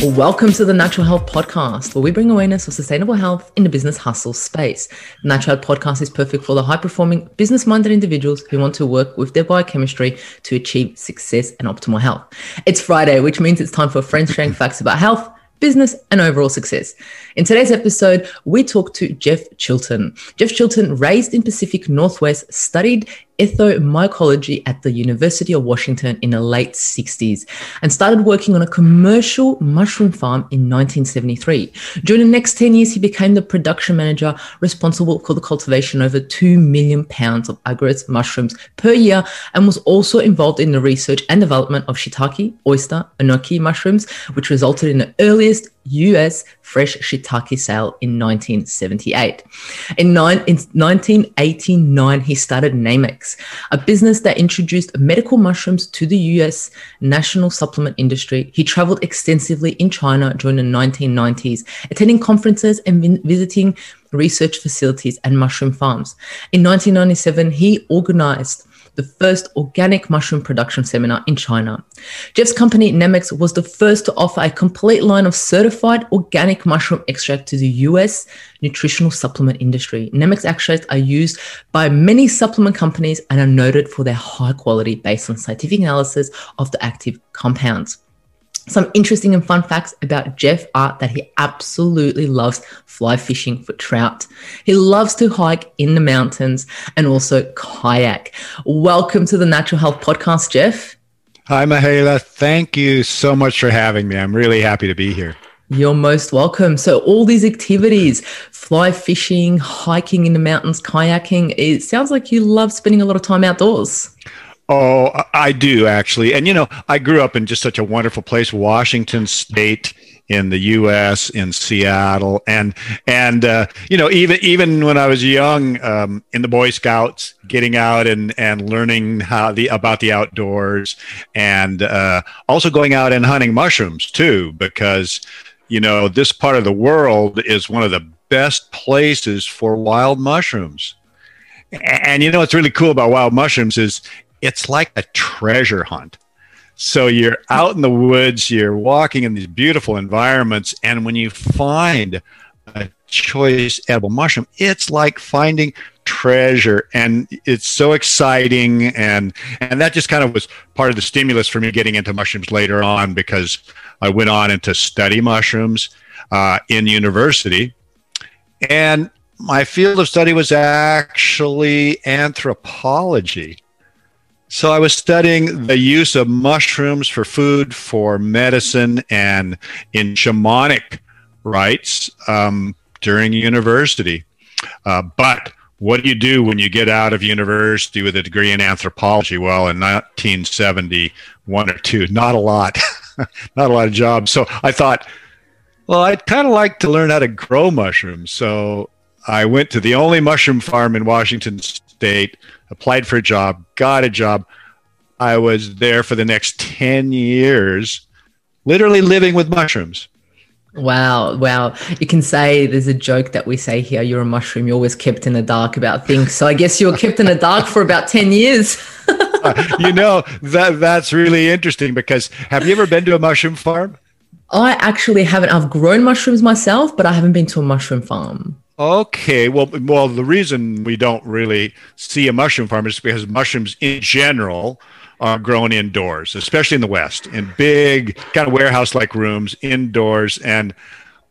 Welcome to the Natural Health Podcast, where we bring awareness of sustainable health in the business hustle space. The Natural Health Podcast is perfect for the high performing, business minded individuals who want to work with their biochemistry to achieve success and optimal health. It's Friday, which means it's time for friends sharing facts about health business, and overall success. In today's episode, we talk to Jeff Chilton. Jeff Chilton, raised in Pacific Northwest, studied ethnomycology at the University of Washington in the late 60s and started working on a commercial mushroom farm in 1973. During the next 10 years, he became the production manager responsible for the cultivation of over 2 million pounds of agaricus mushrooms per year and was also involved in the research and development of shiitake, oyster, enoki mushrooms, which resulted in the earliest US fresh shiitake sale in 1978. In, nine, in 1989, he started Nammex, a business that introduced medical mushrooms to the US national supplement industry. He traveled extensively in China during the 1990s, attending conferences and visiting research facilities and mushroom farms. In 1997, he organized the first organic mushroom production seminar in China. Jeff's company, Nammex, was the first to offer a complete line of certified organic mushroom extract to the US nutritional supplement industry. Nammex extracts are used by many supplement companies and are noted for their high quality based on scientific analysis of the active compounds. Some interesting and fun facts about Jeff are that he absolutely loves fly fishing for trout. He loves to hike in the mountains and also kayak. Welcome to the Natural Health Podcast, Jeff. Hi, Mahela. Thank you so much for having me. I'm really happy to be here. You're most welcome. So, all these activities fly fishing, hiking in the mountains, kayaking it sounds like you love spending a lot of time outdoors. Oh, I do actually. And you know, I grew up in just such a wonderful place, Washington State in the U.S. in Seattle, and and uh, you know, even even when I was young, um, in the Boy Scouts, getting out and and learning how the about the outdoors, and uh, also going out and hunting mushrooms too, because you know this part of the world is one of the best places for wild mushrooms. And you know what's really cool about wild mushrooms is it's like a treasure hunt. So you're out in the woods, you're walking in these beautiful environments, and when you find a choice edible mushroom, it's like finding treasure and it's so exciting and and that just kind of was part of the stimulus for me getting into mushrooms later on because I went on into study mushrooms uh, in university and my field of study was actually anthropology so I was studying the use of mushrooms for food, for medicine, and in shamanic rites um, during university. Uh, but what do you do when you get out of university with a degree in anthropology? Well, in 1971 or two, not a lot, not a lot of jobs. So I thought, well, I'd kind of like to learn how to grow mushrooms. So I went to the only mushroom farm in Washington State applied for a job, got a job. I was there for the next 10 years, literally living with mushrooms. Wow, wow. You can say there's a joke that we say here you're a mushroom, you're always kept in the dark about things. So I guess you were kept in the dark for about 10 years. uh, you know, that that's really interesting because have you ever been to a mushroom farm? I actually haven't. I've grown mushrooms myself, but I haven't been to a mushroom farm. Okay, well, well, the reason we don't really see a mushroom farm is because mushrooms in general are grown indoors, especially in the West, in big kind of warehouse-like rooms indoors. And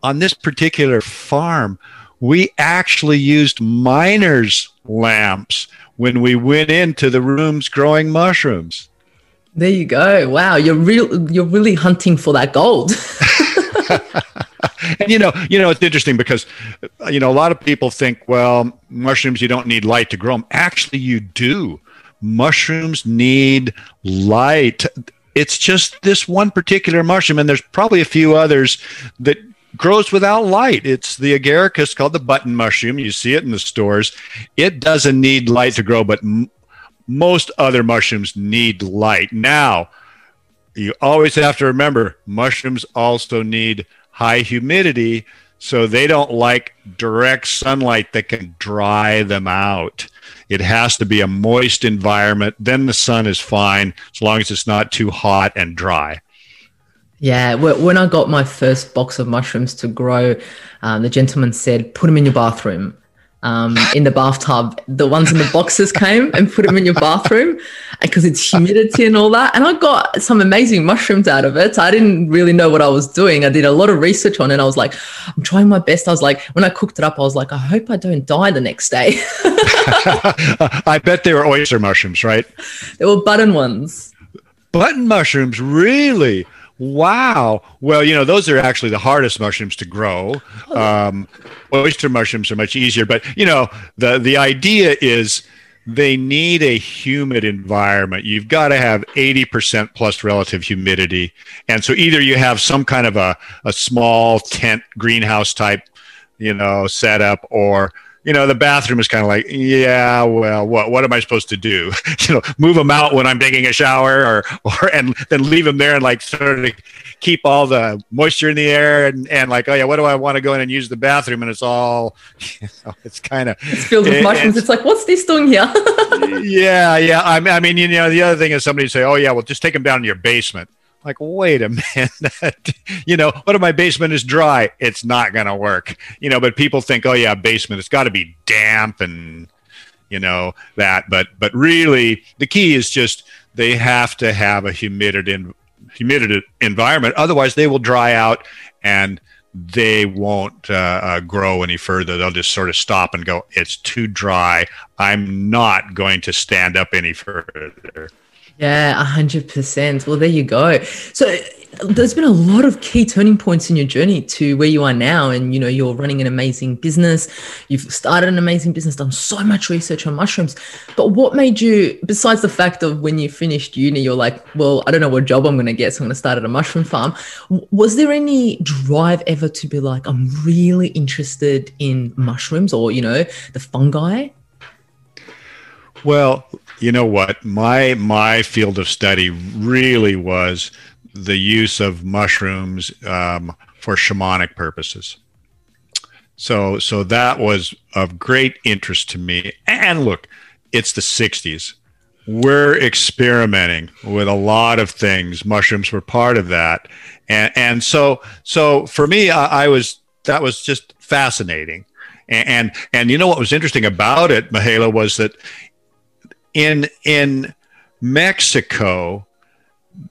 on this particular farm, we actually used miners' lamps when we went into the rooms growing mushrooms. There you go. Wow, you're real. You're really hunting for that gold. and you know, you know, it's interesting because uh, you know a lot of people think, well, mushrooms you don't need light to grow them. Actually, you do. Mushrooms need light. It's just this one particular mushroom, and there's probably a few others that grows without light. It's the agaricus called the button mushroom. You see it in the stores. It doesn't need light to grow, but m- most other mushrooms need light. Now, you always have to remember mushrooms also need high humidity so they don't like direct sunlight that can dry them out it has to be a moist environment then the sun is fine as long as it's not too hot and dry Yeah, when I got my first box of mushrooms to grow, um, the gentleman said, "Put them in your bathroom." Um, in the bathtub. The ones in the boxes came and put them in your bathroom because it's humidity and all that. And I got some amazing mushrooms out of it. I didn't really know what I was doing. I did a lot of research on it. I was like, I'm trying my best. I was like, when I cooked it up, I was like, I hope I don't die the next day. I bet they were oyster mushrooms, right? They were button ones. Button mushrooms, really? Wow. Well, you know, those are actually the hardest mushrooms to grow. Um, oyster mushrooms are much easier, but you know, the the idea is they need a humid environment. You've got to have 80% plus relative humidity. And so either you have some kind of a, a small tent greenhouse type, you know, setup or you know, the bathroom is kind of like, yeah, well, what what am I supposed to do? you know, move them out when I'm taking a shower, or or and then leave them there and like sort of keep all the moisture in the air and and like, oh yeah, what do I want to go in and use the bathroom? And it's all, you know, it's kind of it's filled with it, mushrooms. It's, it's, like, what's this doing here? yeah, yeah. I mean, I mean, you know, the other thing is somebody say, oh yeah, well, just take them down in your basement like wait a minute you know what if my basement is dry? It's not going to work. You know but people think oh yeah basement it's got to be damp and you know that but but really the key is just they have to have a humidity humidity environment otherwise they will dry out and they won't uh, uh, grow any further. They'll just sort of stop and go it's too dry. I'm not going to stand up any further yeah, 100%. Well, there you go. So there's been a lot of key turning points in your journey to where you are now and you know you're running an amazing business you've started an amazing business done so much research on mushrooms but what made you besides the fact of when you finished uni you're like well i don't know what job i'm going to get so i'm going to start at a mushroom farm was there any drive ever to be like i'm really interested in mushrooms or you know the fungi well you know what? My my field of study really was the use of mushrooms um, for shamanic purposes. So so that was of great interest to me. And look, it's the '60s. We're experimenting with a lot of things. Mushrooms were part of that, and and so so for me, I, I was that was just fascinating. And, and and you know what was interesting about it, Mihaela, was that in in Mexico,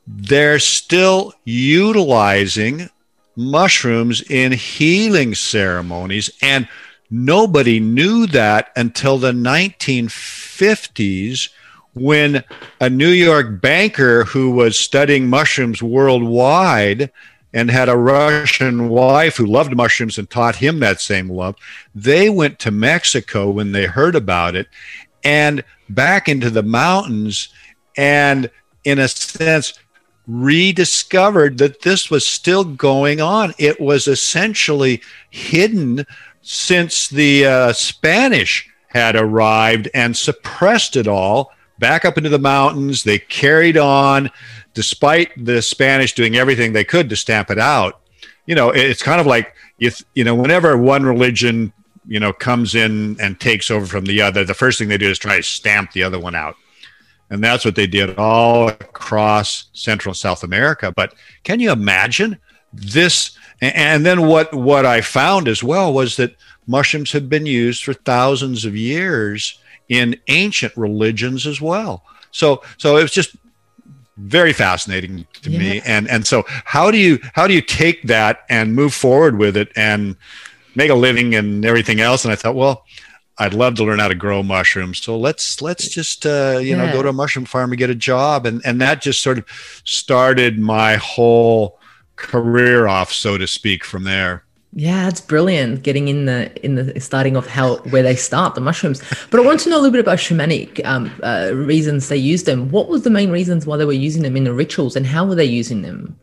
they're still utilizing mushrooms in healing ceremonies and nobody knew that until the 1950s when a New York banker who was studying mushrooms worldwide and had a Russian wife who loved mushrooms and taught him that same love. They went to Mexico when they heard about it and back into the mountains and, in a sense, rediscovered that this was still going on. It was essentially hidden since the uh, Spanish had arrived and suppressed it all back up into the mountains. They carried on despite the Spanish doing everything they could to stamp it out. You know, it's kind of like if, you know, whenever one religion you know comes in and takes over from the other the first thing they do is try to stamp the other one out. And that's what they did all across central and south america. But can you imagine this? And then what what i found as well was that mushrooms have been used for thousands of years in ancient religions as well. So so it was just very fascinating to yeah. me and and so how do you how do you take that and move forward with it and make a living and everything else. And I thought, well, I'd love to learn how to grow mushrooms. So let's let's just uh, you yeah. know go to a mushroom farm and get a job, and and that just sort of started my whole career off, so to speak, from there. Yeah, it's brilliant getting in the in the starting of how where they start the mushrooms. But I want to know a little bit about shamanic um, uh, reasons they use them. What was the main reasons why they were using them in the rituals, and how were they using them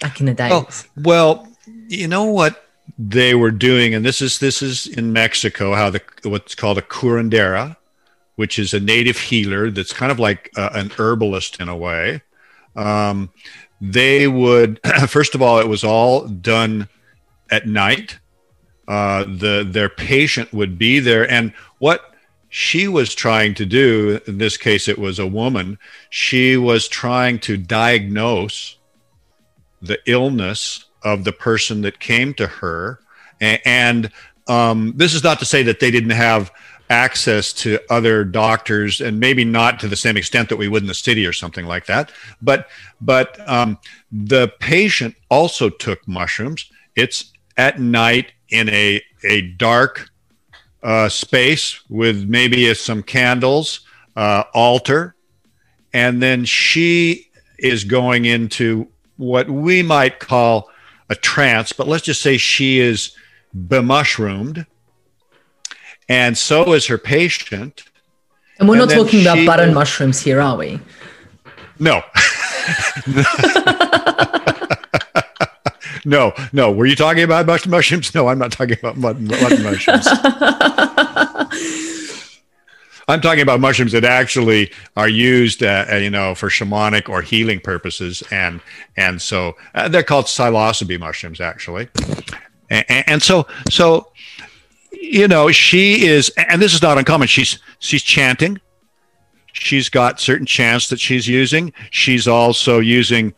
back in the day? Oh, well, you know what they were doing, and this is this is in Mexico, how the what's called a curandera, which is a native healer that's kind of like uh, an herbalist in a way. Um, they would first of all, it was all done at night. Uh, the their patient would be there, and what she was trying to do in this case, it was a woman. She was trying to diagnose the illness of the person that came to her. And, um, this is not to say that they didn't have access to other doctors and maybe not to the same extent that we would in the city or something like that. But but um, the patient also took mushrooms. It's at night in a a dark uh, space with maybe some candles uh, altar. And then she is going into what we might call a trance but let's just say she is bemushroomed and so is her patient. And we're and not talking about button mushrooms here, are we? No. no, no. Were you talking about button mushrooms? No, I'm not talking about button, button mushrooms. I'm talking about mushrooms that actually are used, uh, uh, you know, for shamanic or healing purposes, and and so uh, they're called psilocybe mushrooms, actually. And, and so, so you know, she is, and this is not uncommon. She's she's chanting. She's got certain chants that she's using. She's also using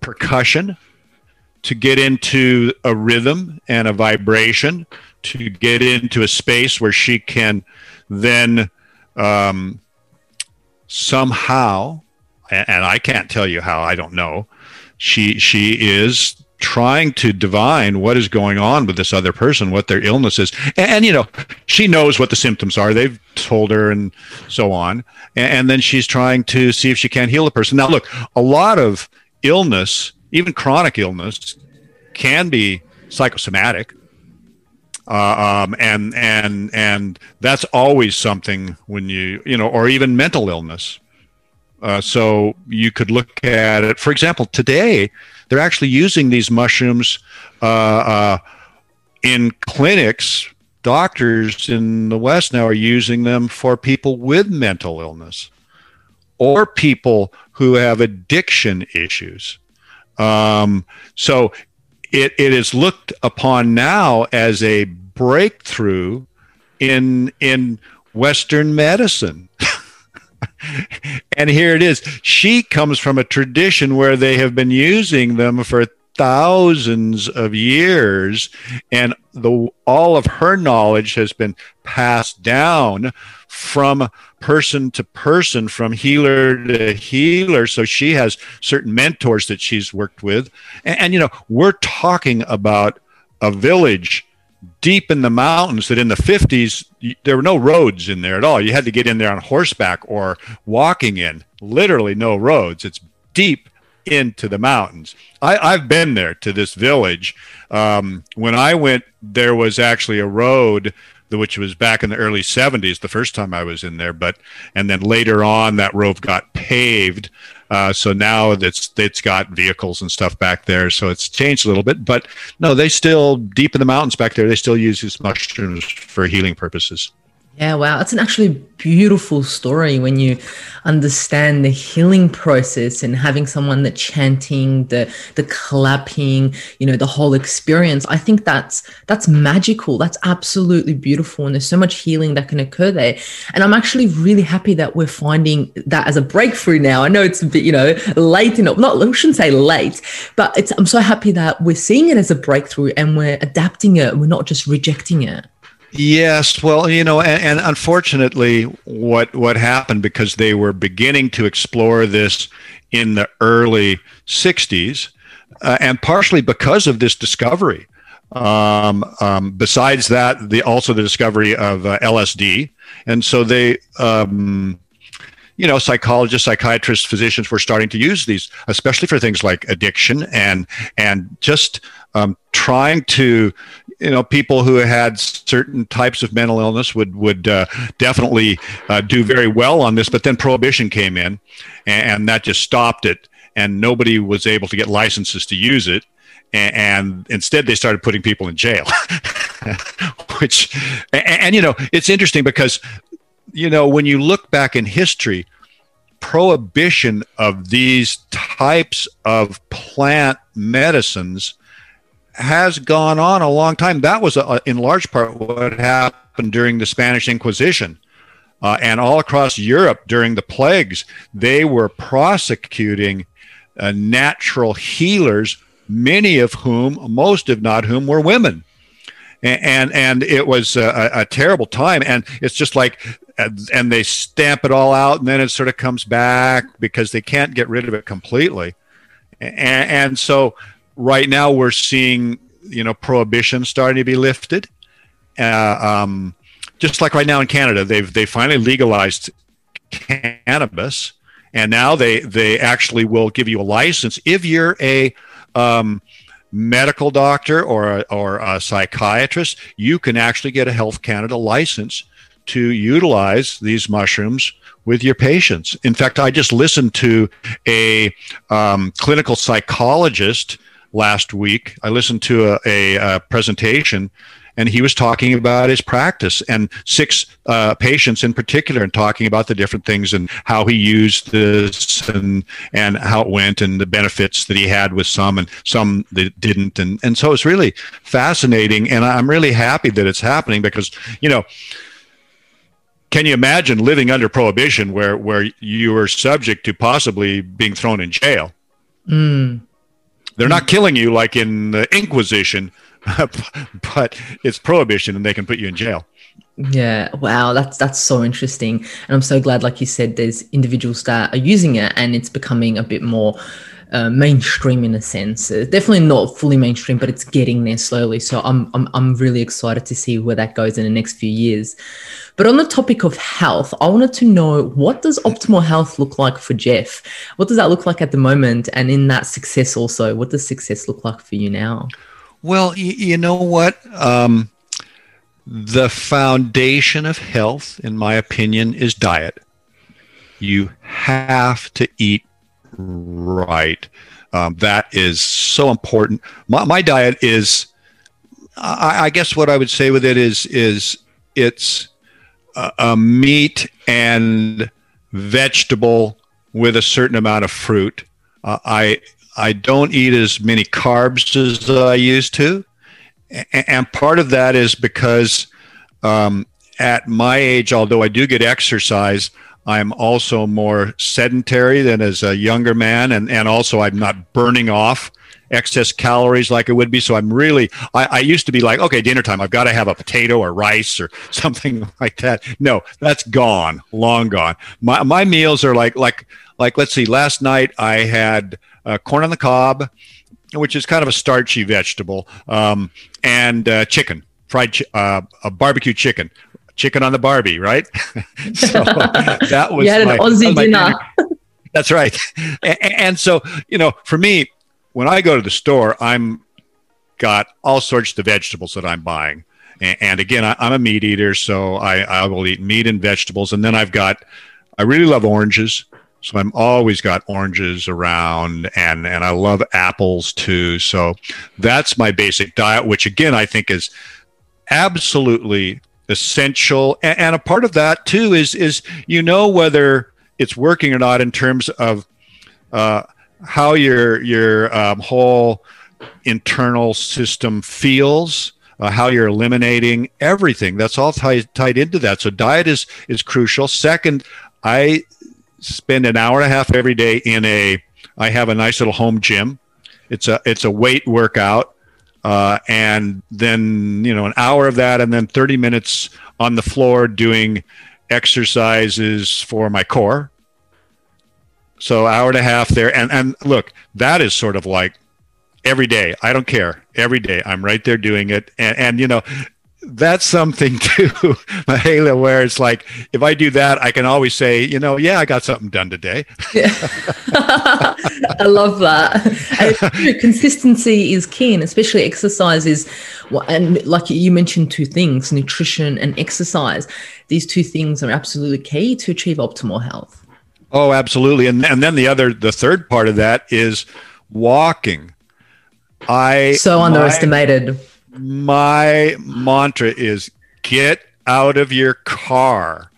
percussion to get into a rhythm and a vibration, to get into a space where she can then um, somehow, and I can't tell you how. I don't know. She she is trying to divine what is going on with this other person, what their illness is. And, and, you know, she knows what the symptoms are. They've told her and so on. And, and, then she's trying to see if she can heal the person. Now, look, a lot of illness, even chronic illness, can be psychosomatic. Uh, um, and and and that's always something when you you know, or even mental illness. Uh, so you could look at it. For example, today they're actually using these mushrooms uh, uh, in clinics. Doctors in the West now are using them for people with mental illness or people who have addiction issues. Um, so it, it is looked upon now as a breakthrough in in Western medicine. and here it is. She comes from a tradition where they have been using them for thousands of years and the all of her knowledge has been passed down from person to person from healer to healer. So she has certain mentors that she's worked with. And, and you know we're talking about a village deep in the mountains that in the 50s there were no roads in there at all. You had to get in there on horseback or walking in. Literally no roads. It's deep into the mountains. I, have been there to this village. Um, when i went there was actually a road which was back in the early 70s the first time i was in there but and then later on that road got paved uh, so now it's it's got vehicles and stuff back there, so it's changed a little bit. But no, they still deep in the mountains back there. They still use these mushrooms for healing purposes. Yeah, wow. It's an actually beautiful story when you understand the healing process and having someone that chanting, the the clapping, you know, the whole experience. I think that's that's magical. That's absolutely beautiful. And there's so much healing that can occur there. And I'm actually really happy that we're finding that as a breakthrough now. I know it's a bit, you know, late, in not we shouldn't say late, but it's I'm so happy that we're seeing it as a breakthrough and we're adapting it. We're not just rejecting it. Yes, well, you know, and, and, unfortunately, what what happened because they were beginning to explore this in the early '60s, uh, and partially because of this discovery. Um, um, besides that, the also the discovery of uh, LSD, and so they. Um, you know, psychologists, psychiatrists, physicians were starting to use these, especially for things like addiction and and just um, trying to you know people who had certain types of mental illness would would uh, definitely uh, do very well on this but then prohibition came in and, and, that just stopped it and nobody was able to get licenses to use it and, and instead they started putting people in jail which and, and you know it's interesting because you know when you look back in history prohibition of these types of plant medicines has gone on a long time. That was, a, in large part, what happened during the Spanish Inquisition. Uh, and all across Europe during the plagues, they were prosecuting uh, natural healers, many of whom, most if not whom, were women. And, and, and it was a, a terrible time. And it's just like, and they stamp it all out, and then it sort of comes back because they can't get rid of it completely. And, and so right now we're seeing, you know, prohibition starting to be lifted. Uh, um, just like right now in Canada, they've they finally legalized cannabis, and now they they actually will give you a license if you're a um, medical doctor or a, or a psychiatrist. You can actually get a Health Canada license to utilize these mushrooms with your patients. In fact, I just listened to a um, clinical psychologist last week. I listened to a, a, a presentation and he was talking about his practice and six uh, patients in particular and talking about the different things and how he used this and and how it went and the benefits that he had with some and some that didn't and and so it's really fascinating and I'm really happy that it's happening because you know can you imagine living under prohibition where where you were subject to possibly being thrown in jail mm. They're not killing you like in the inquisition but it's prohibition and they can put you in jail. Yeah, wow, that's that's so interesting, and I'm so glad, like you said, there's individuals that are using it, and it's becoming a bit more uh, mainstream in a sense. Uh, definitely not fully mainstream, but it's getting there slowly. So I'm, I'm I'm really excited to see where that goes in the next few years. But on the topic of health, I wanted to know what does optimal health look like for Jeff? What does that look like at the moment, and in that success also, what does success look like for you now? Well, you, you know what? Um, the foundation of health, in my opinion, is diet. You have to eat right. Um, that is so important. My, my diet is, I, I, guess, what I would say with it is, is it's a, a meat and vegetable with a certain amount of fruit. Uh, I I don't eat as many carbs as I used to. And part of that is because um, at my age, although I do get exercise, I'm also more sedentary than as a younger man. And, and also, I'm not burning off excess calories like it would be. So I'm really, I, I, used to be like, okay, dinner time, I've got to have a potato or rice or something like that. No, that's gone, long gone. My, my meals are like, like, like, let's see, last night I had uh, corn on the cob, which is kind of a starchy vegetable, um, and uh, chicken, fried ch- uh, a barbecue chicken, chicken on the Barbie, right? so that was you had an Aussie dinner. That's right. And, and so, you know, for me, when I go to the store, I'm got all sorts of vegetables that I'm buying. And, again, I, am a meat eater, so I, I will eat meat and vegetables. And then I've got, I really love oranges. So I'm always got oranges around and, and I love apples too. So that's my basic diet, which again, I think is absolutely essential. And, and a part of that too is, is you know whether it's working or not in terms of uh, how your, your um, whole internal system feels. Uh, how you're eliminating everything. That's all tied, tied into that. So diet is is crucial. Second, I spend an hour and a half every day in a I have a nice little home gym. It's a it's a weight workout. Uh, and then you know an hour of that and then 30 minutes on the floor doing exercises for my core. So hour and a half there. And and look that is sort of like every day. I don't care. Every day i'm right there doing it. And and you know that's something too, Mahela, where it's like if I do that, I can always say, you know, yeah, I got something done today. Yeah. I love that. consistency is key, and especially exercise is, and like you mentioned, two things: nutrition and exercise. These two things are absolutely key to achieve optimal health. Oh, absolutely, and and then the other, the third part of that is walking. I so underestimated. My, my mantra is get out of your car,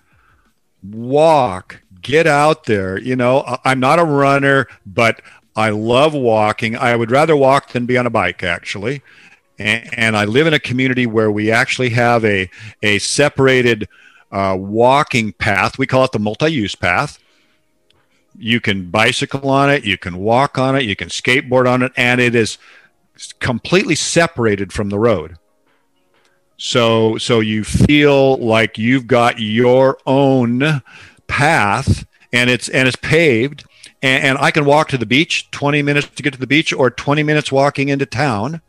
walk, get out there. You know, I'm not a runner, but I love walking. I would rather walk than be on a bike, actually. And, and I live in a community where we actually have a, a separated uh, walking path. We call it the multi use path. you can bicycle on it, you can walk on it, you can skateboard on it, and it is completely separated from the road. So so you feel like you've got your own path and it's and it's paved and, and, I can walk to the beach 20 minutes to get to the beach or 20 minutes walking into town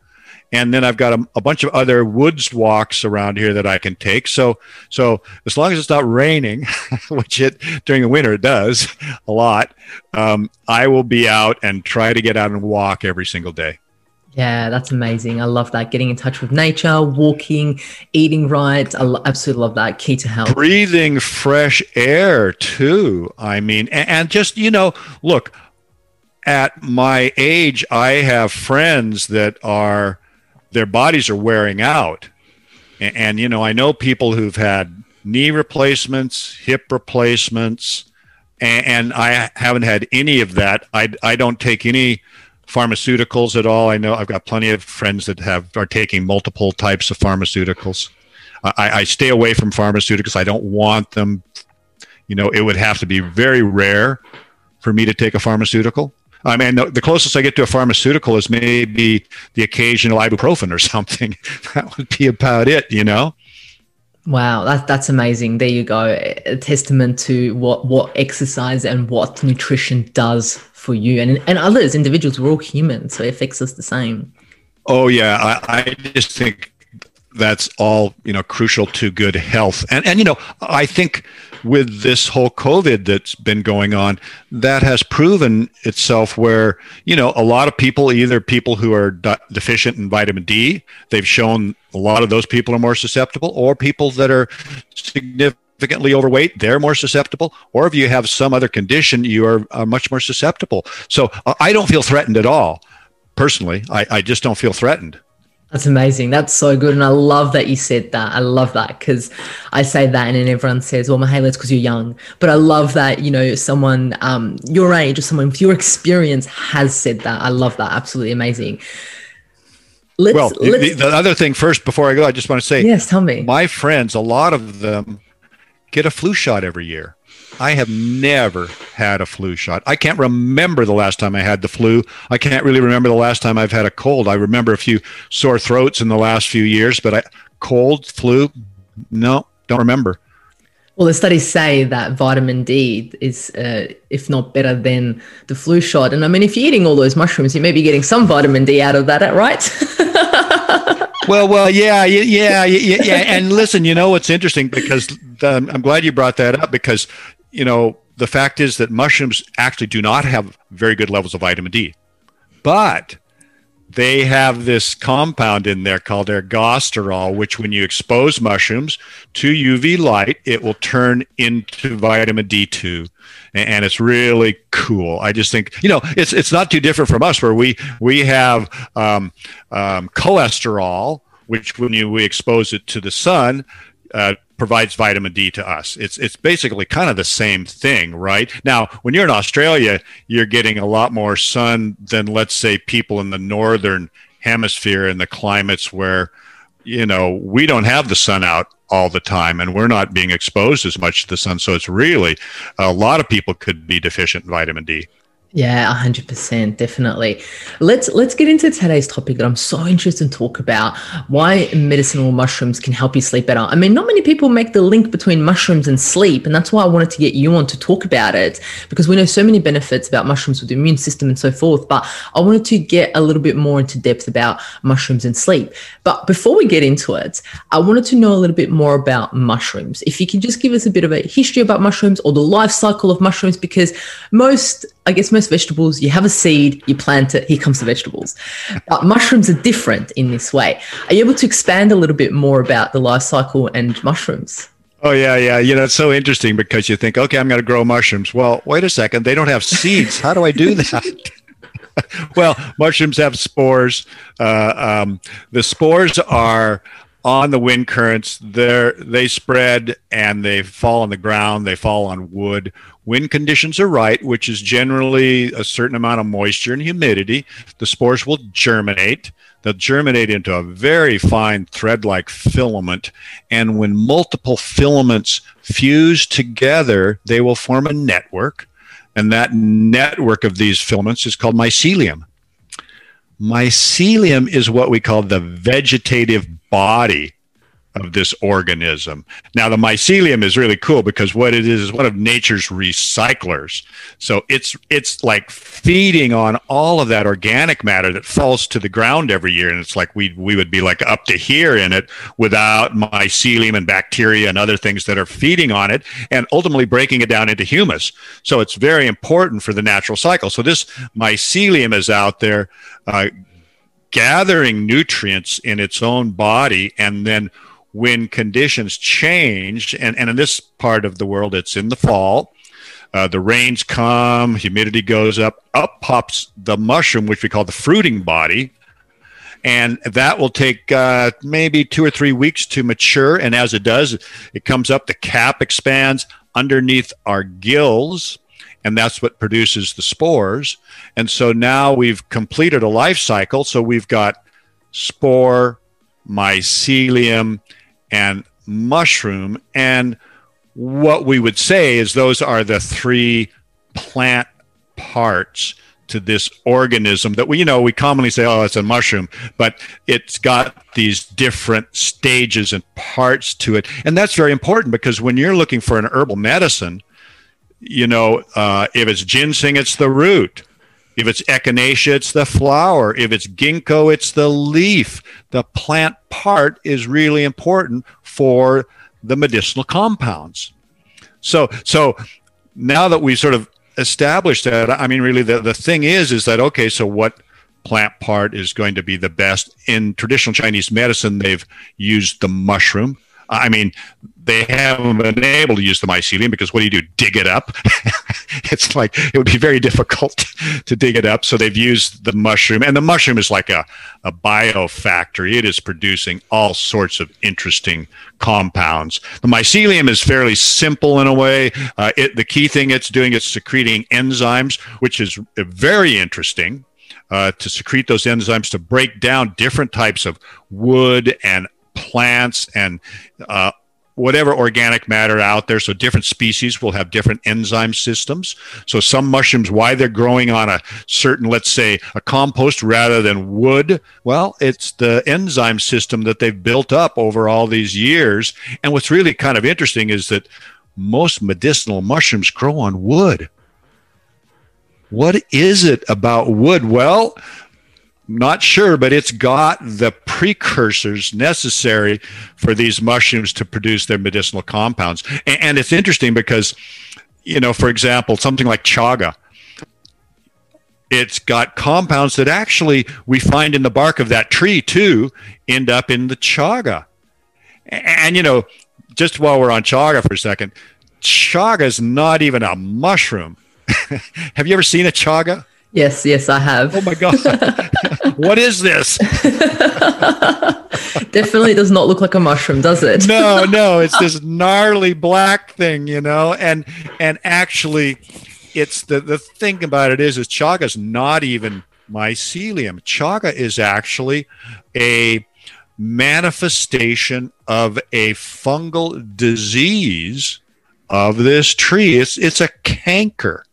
and then I've got a, a, bunch of other woods walks around here that I can take. So, so as long as it's not raining, which it during the winter it does a lot, um, I will be out and try to get out and walk every single day. Yeah, that's amazing. I love that. Getting in touch with nature, walking, eating right. I lo- absolutely love that. Key to health. Breathing fresh air, too. I mean, and, and just, you know, look, at my age, I have friends that are their bodies are wearing out. And, and, you know, I know people who've had knee replacements, hip replacements, and, and I haven't had any of that. I, I don't take any pharmaceuticals at all. I know I've got plenty of friends that have are taking multiple types of pharmaceuticals. I, I stay away from pharmaceuticals. I don't want them. You know, it would have to be very rare for me to take a pharmaceutical. I mean, the, the, closest I get to a pharmaceutical is maybe the occasional ibuprofen or something. that would be about it, you know? Wow, that, that's amazing. There you go. A testament to what, what exercise and what nutrition does for you and, and others, individuals. We're all human, so it affects us the same. Oh, yeah. I, I just think that's all, you know, crucial to good health. And, and, you know, I think with this whole COVID that's been going on, that has proven itself where, you know, a lot of people, either people who are de- deficient in vitamin D, they've shown a lot of those people are more susceptible, or people that are significantly overweight, they're more susceptible. Or if you have some other condition, you are, are much more susceptible. So I don't feel threatened at all. Personally, I, I just don't feel threatened. That's amazing. That's so good. And I love that you said that. I love that because I say that and then everyone says, well, Mahela, it's because you're young. But I love that, you know, someone um, your age or someone with your experience has said that. I love that. Absolutely amazing. Let's, well, let's, the, the other thing first, before I go, I just want to say, yes, tell me. My friends, a lot of them get a flu shot every year. I have never had a flu shot. I can't remember the last time I had the flu. I can't really remember the last time I've had a cold. I remember a few sore throats in the last few years, but I cold, flu, no, don't remember. Well, the studies say that vitamin D is, uh, if not better than the flu shot. And I mean, if you're eating all those mushrooms, you may be getting some vitamin D out of that, right? well, well, yeah, yeah, yeah, yeah. And listen, you know what's interesting because um, I'm glad you brought that up because you know, the fact is that mushrooms actually do not have very good levels of vitamin D, but they have this compound in there called ergosterol, which when you expose mushrooms to UV light, it will turn into vitamin D2. And it's really cool. I just think, you know, it's, it's not too different from us where we, we have um, um, cholesterol, which when you, we expose it to the sun, uh, provides vitamin D to us. It's it's basically kind of the same thing, right? Now, when you're in Australia, you're getting a lot more sun than let's say people in the northern hemisphere in the climates where you know we don't have the sun out all the time and we're not being exposed as much to the sun so it's really a lot of people could be deficient in vitamin D. Yeah, hundred percent, definitely. Let's let's get into today's topic that I'm so interested to talk about: why medicinal mushrooms can help you sleep better. I mean, not many people make the link between mushrooms and sleep, and that's why I wanted to get you on to talk about it because we know so many benefits about mushrooms with the immune system and so forth. But I wanted to get a little bit more into depth about mushrooms and sleep. But before we get into it, I wanted to know a little bit more about mushrooms. If you could just give us a bit of a history about mushrooms or the life cycle of mushrooms, because most I guess most vegetables, you have a seed, you plant it, here comes the vegetables. But mushrooms are different in this way. Are you able to expand a little bit more about the life cycle and mushrooms? Oh yeah, yeah. You know, it's so interesting because you think, okay, I'm going to grow mushrooms. Well, wait a second, they don't have seeds. How do I do that? well, mushrooms have spores. Uh, um, the spores are on the wind currents. They they spread and they fall on the ground. They fall on wood when conditions are right, which is generally a certain amount of moisture and humidity, the spores will germinate. They'll germinate into a very fine thread like filament. And when multiple filaments fuse together, they will form a network. And that network of these filaments is called mycelium. Mycelium is what we call the vegetative body of this organism. Now, the mycelium is really cool because what it is is one of nature's recyclers. So it's it's like feeding on all of that organic matter that falls to the ground every year, and it's like we we would be like up to here in it without mycelium and bacteria and other things that are feeding on it, and ultimately breaking it down into humus. So it's very important for the natural cycle. So this mycelium is out there. Uh, gathering nutrients in its own body and then when conditions change, and, and in this part of the world, it's in the fall. Uh, the rains come, humidity goes up, up pops the mushroom, which we call the fruiting body. And that will take uh, maybe two or three weeks to mature. And as it does, it comes up, the cap expands underneath our gills, and that's what produces the spores. And so now we've completed a life cycle. So we've got spore, mycelium, and mushroom. And what we would say is those are the three plant parts to this organism that we you know we commonly say oh it's a mushroom but it's got these different stages and parts to it and that's very important because when you're looking for an herbal medicine you know uh, if it's ginseng it's the root if it's echinacea, it's the flower. If it's ginkgo, it's the leaf. The plant part is really important for the medicinal compounds. So, so now that we sort of established that, I mean, really, the, the thing is, is that okay? So, what plant part is going to be the best in traditional Chinese medicine? They've used the mushroom. I mean, they haven't been able to use the mycelium because what do you do? Dig it up? it's like it would be very difficult to dig it up. So they've used the mushroom, and the mushroom is like a, a biofactory. It is producing all sorts of interesting compounds. The mycelium is fairly simple in a way. Uh, it, the key thing it's doing is secreting enzymes, which is very interesting. Uh, to secrete those enzymes to break down different types of wood and plants and uh, whatever organic matter out there. So different species will have different enzyme systems. So some mushrooms, why they're growing on a certain, let's say, a compost rather than wood, well, it's the enzyme system that they've built up over all these years. And what's really kind of interesting is that most medicinal mushrooms grow on wood. What is it about wood? Well, not sure, but it's got the precursors necessary for these mushrooms to produce their medicinal compounds. And, and it's interesting because, you know, for example, something like chaga, it's got compounds that actually we find in the bark of that tree too end up in the chaga. And, and you know, just while we're on chaga for a second, chaga is not even a mushroom. Have you ever seen a chaga? Yes, yes, I have. Oh my God. what is this? Definitely does not look like a mushroom, does it? no, no, it's this gnarly black thing, you know, and and actually it's the the thing about it is is chaga is not even mycelium. Chaga is actually a manifestation of a fungal disease of this tree. It's it's a canker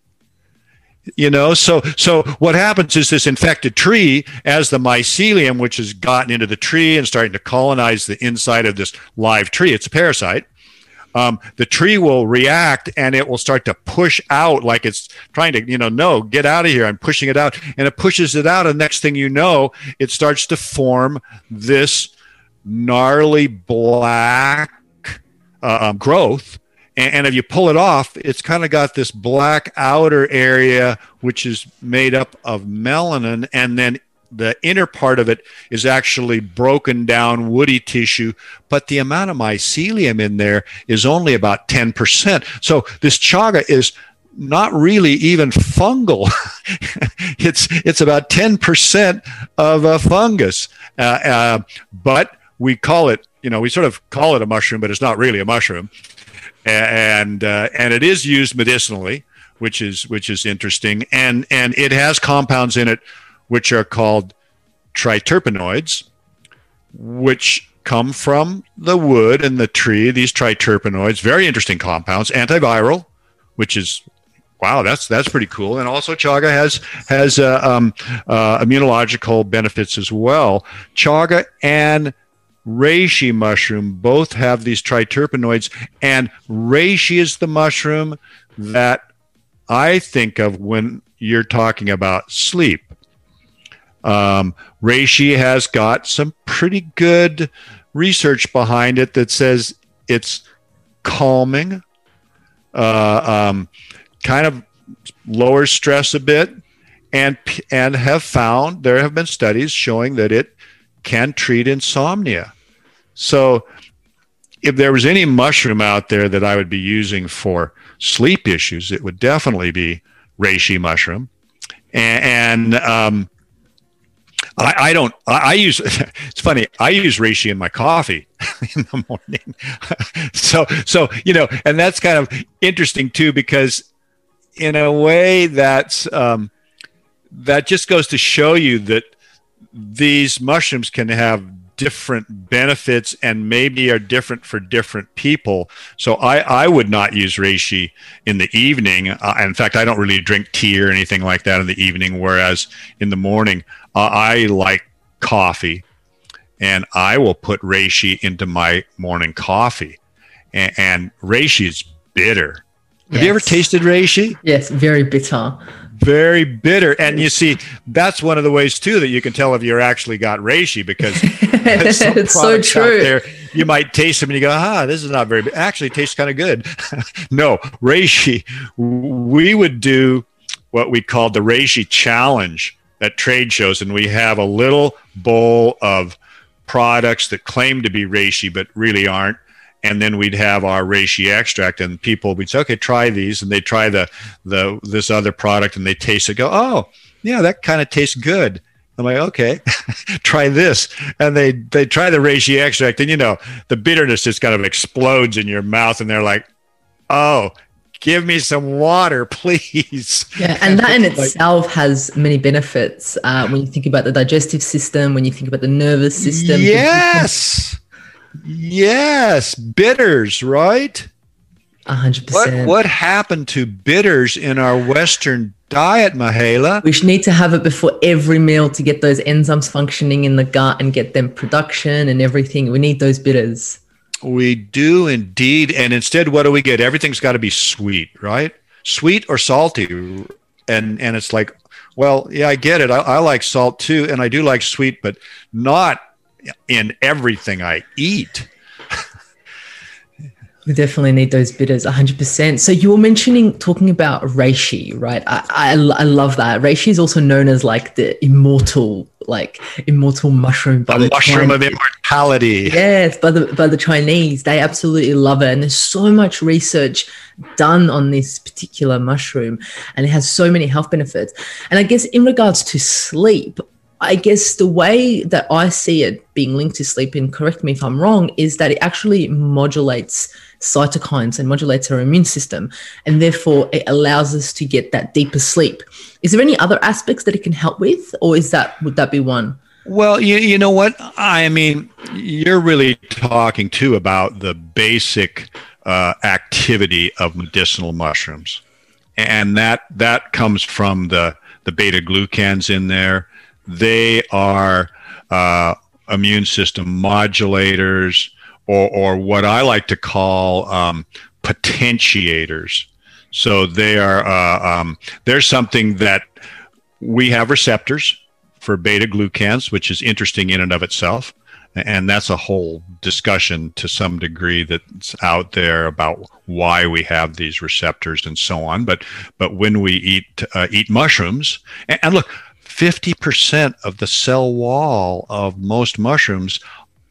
you know? So so what happens is this infected tree as the mycelium which has gotten into the tree and starting to colonize the inside of this live tree it's a parasite um, the tree will react and it will start to push out like it's trying to you know no get out of here. I'm pushing it out. And it pushes it out and next thing you know it starts to form this gnarly black uh, um, growth and, and if you pull it off, it's kind of got this black outer area, which is made up of melanin. And then the inner part of it is actually broken down woody tissue, but the amount of mycelium in there is only about 10%. So this chaga is not really even fungal. it's it's about 10% of a fungus. Uh, uh, but we call it, you know, we sort of call it a mushroom, but it's not really a mushroom and uh, and it is used medicinally, which is which is interesting, and and it has compounds in it which are called triterpenoids, which come from the wood and the tree. These triterpenoids, very interesting compounds, antiviral, which is wow, that's that's pretty cool. And also, chaga has has uh, um, uh, immunological benefits as well. Chaga and reishi mushroom both have these triterpenoids, and reishi is the mushroom that I think of when you're talking about sleep. Um, reishi has got some pretty good research behind it that says it's calming, uh, um, kind of lowers stress a bit, and and have found there have been studies showing that it can treat insomnia. So, if there was any mushroom out there that I would be using for sleep issues, it would definitely be reishi mushroom, and, and um, I, I, don't. I, I, use. It's funny. I use reishi in my coffee in the morning. so so you know, and that's kind of interesting too because in a way that's um, that just goes to show you that these mushrooms can have different benefits and maybe are different for different people. So I, I would not use reishi in the evening. Uh, in fact, I don't really drink tea or anything like that in the evening. Whereas in the morning, uh, I like coffee and I will put reishi into my morning coffee. And, and reishi is bitter. Have you ever tasted reishi? Yes, very bitter. Very bitter. And you see, that's one of the ways too that you can tell if you're actually got reishi because it's so true. There, you might taste them and you go, ah, this is not very, actually tastes kind of good. no, reishi, we would do what we called the reishi challenge at trade shows. And we have a little bowl of products that claim to be reishi, but really aren't and then we'd have our reishi extract and people would say okay try these and they try the the this other product and they taste it go oh yeah that kind of tastes good. I'm like okay try this and they they try the reishi extract and you know the bitterness just kind of explodes in your mouth and they're like oh give me some water please. Yeah and that in itself has many benefits uh, when you think about the digestive system when you think about the nervous system yes Yes, bitters, right? hundred percent. What what happened to bitters in our Western diet, Mahela? We need to have it before every meal to get those enzymes functioning in the gut and get them production and everything. We need those bitters. We do indeed. And instead, what do we get? Everything's got to be sweet, right? Sweet or salty. And and it's like, well, yeah, I get it. I, I like salt too, and I do like sweet, but not in everything I eat. We definitely need those bitters 100%. So you were mentioning talking about reishi, right? I, I, I, love that. Reishi is also known as like the immortal, like immortal mushroom. By the, the mushroom Chinese. of immortality. Yes, by the, by the Chinese. They absolutely love it. And there's so much research done on this particular mushroom and it has so many health benefits. And I guess in regards to sleep, I guess the way that I see it being linked to sleep, and correct me if I'm wrong, is that it actually modulates cytokines and modulates our immune system, and therefore it allows us to get that deeper sleep. Is there any other aspects that it can help with, or is that would that be one? Well, you, you know what? I mean, you're really talking too about the basic uh, activity of medicinal mushrooms, and that that comes from the the beta glucans in there they are uh, immune system modulators or, or what I like to call um, potentiators. So they are uh, um, there's something that we have receptors for beta glucans, which is interesting in and of itself. And that's a whole discussion to some degree that's out there about why we have these receptors and so on. But but when we eat uh, eat mushrooms, and, and look, 50% of the cell wall of most mushrooms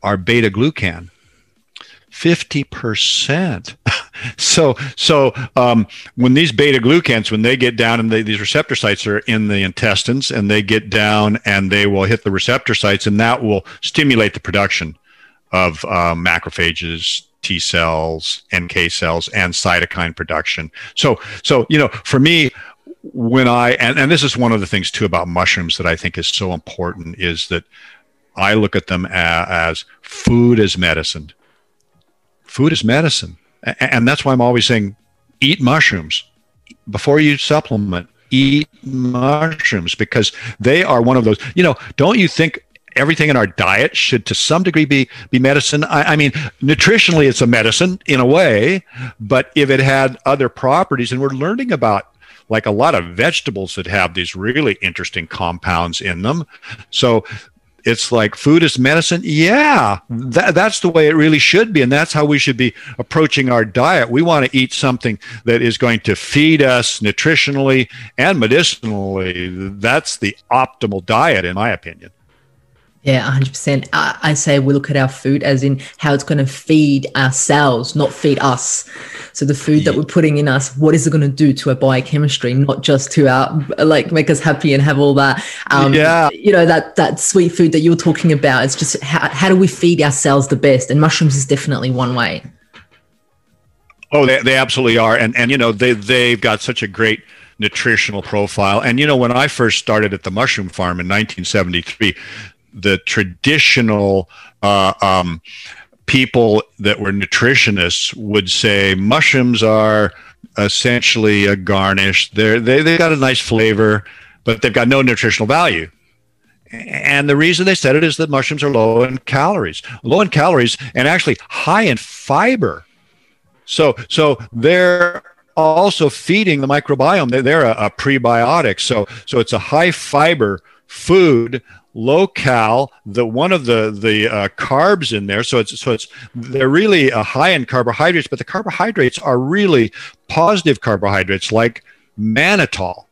are beta glucan. 50%. so so um, when these beta glucans, when they get down and they, these receptor sites are in the intestines and they get down and they will hit the receptor sites and that will stimulate the production of uh, macrophages, T cells, NK cells, and cytokine production. So, so you know, for me, when I and, and this is one of the things too about mushrooms that I think is so important is that I look at them as, as food as medicine. Food is medicine, and that's why I'm always saying, eat mushrooms. before you supplement, eat mushrooms because they are one of those. You know, don't you think everything in our diet should to some degree be be medicine I, I, mean nutritionally it's a medicine in a way but if it had other properties and we're learning about like a lot of vegetables that have these really interesting compounds in them. So it's like food is medicine? Yeah that, that's the way it really should be and that's how we should be approaching our diet. We want to eat something that is going to feed us nutritionally and medicinally. That's the optimal diet in my opinion yeah, 100%. I, I, say we look at our food as in how it's going to feed ourselves, not feed us. So the food that we're putting in us, what is it going to do to our biochemistry, not just to our, like make us happy and have all that, um, yeah. you know, that, that sweet food that you were talking about. It's just how, how do we feed ourselves the best? And mushrooms is definitely one way. Oh, they, they absolutely are. And, and, you know, they, they've got such a great, nutritional profile. And you know, when I first started at the mushroom farm in 1973, the traditional uh, um, people that were nutritionists would say mushrooms are essentially a garnish. They're, they they got a nice flavor, but they've got no nutritional value. And the reason they said it is that mushrooms are low in calories, low in calories, and actually high in fiber. So so they're also feeding the microbiome. They're, they're a, a prebiotic. So so it's a high fiber food low cal the one of the the uh, carbs in there. So it's so it's they're really uh, high in carbohydrates but the carbohydrates are really positive carbohydrates like mannitol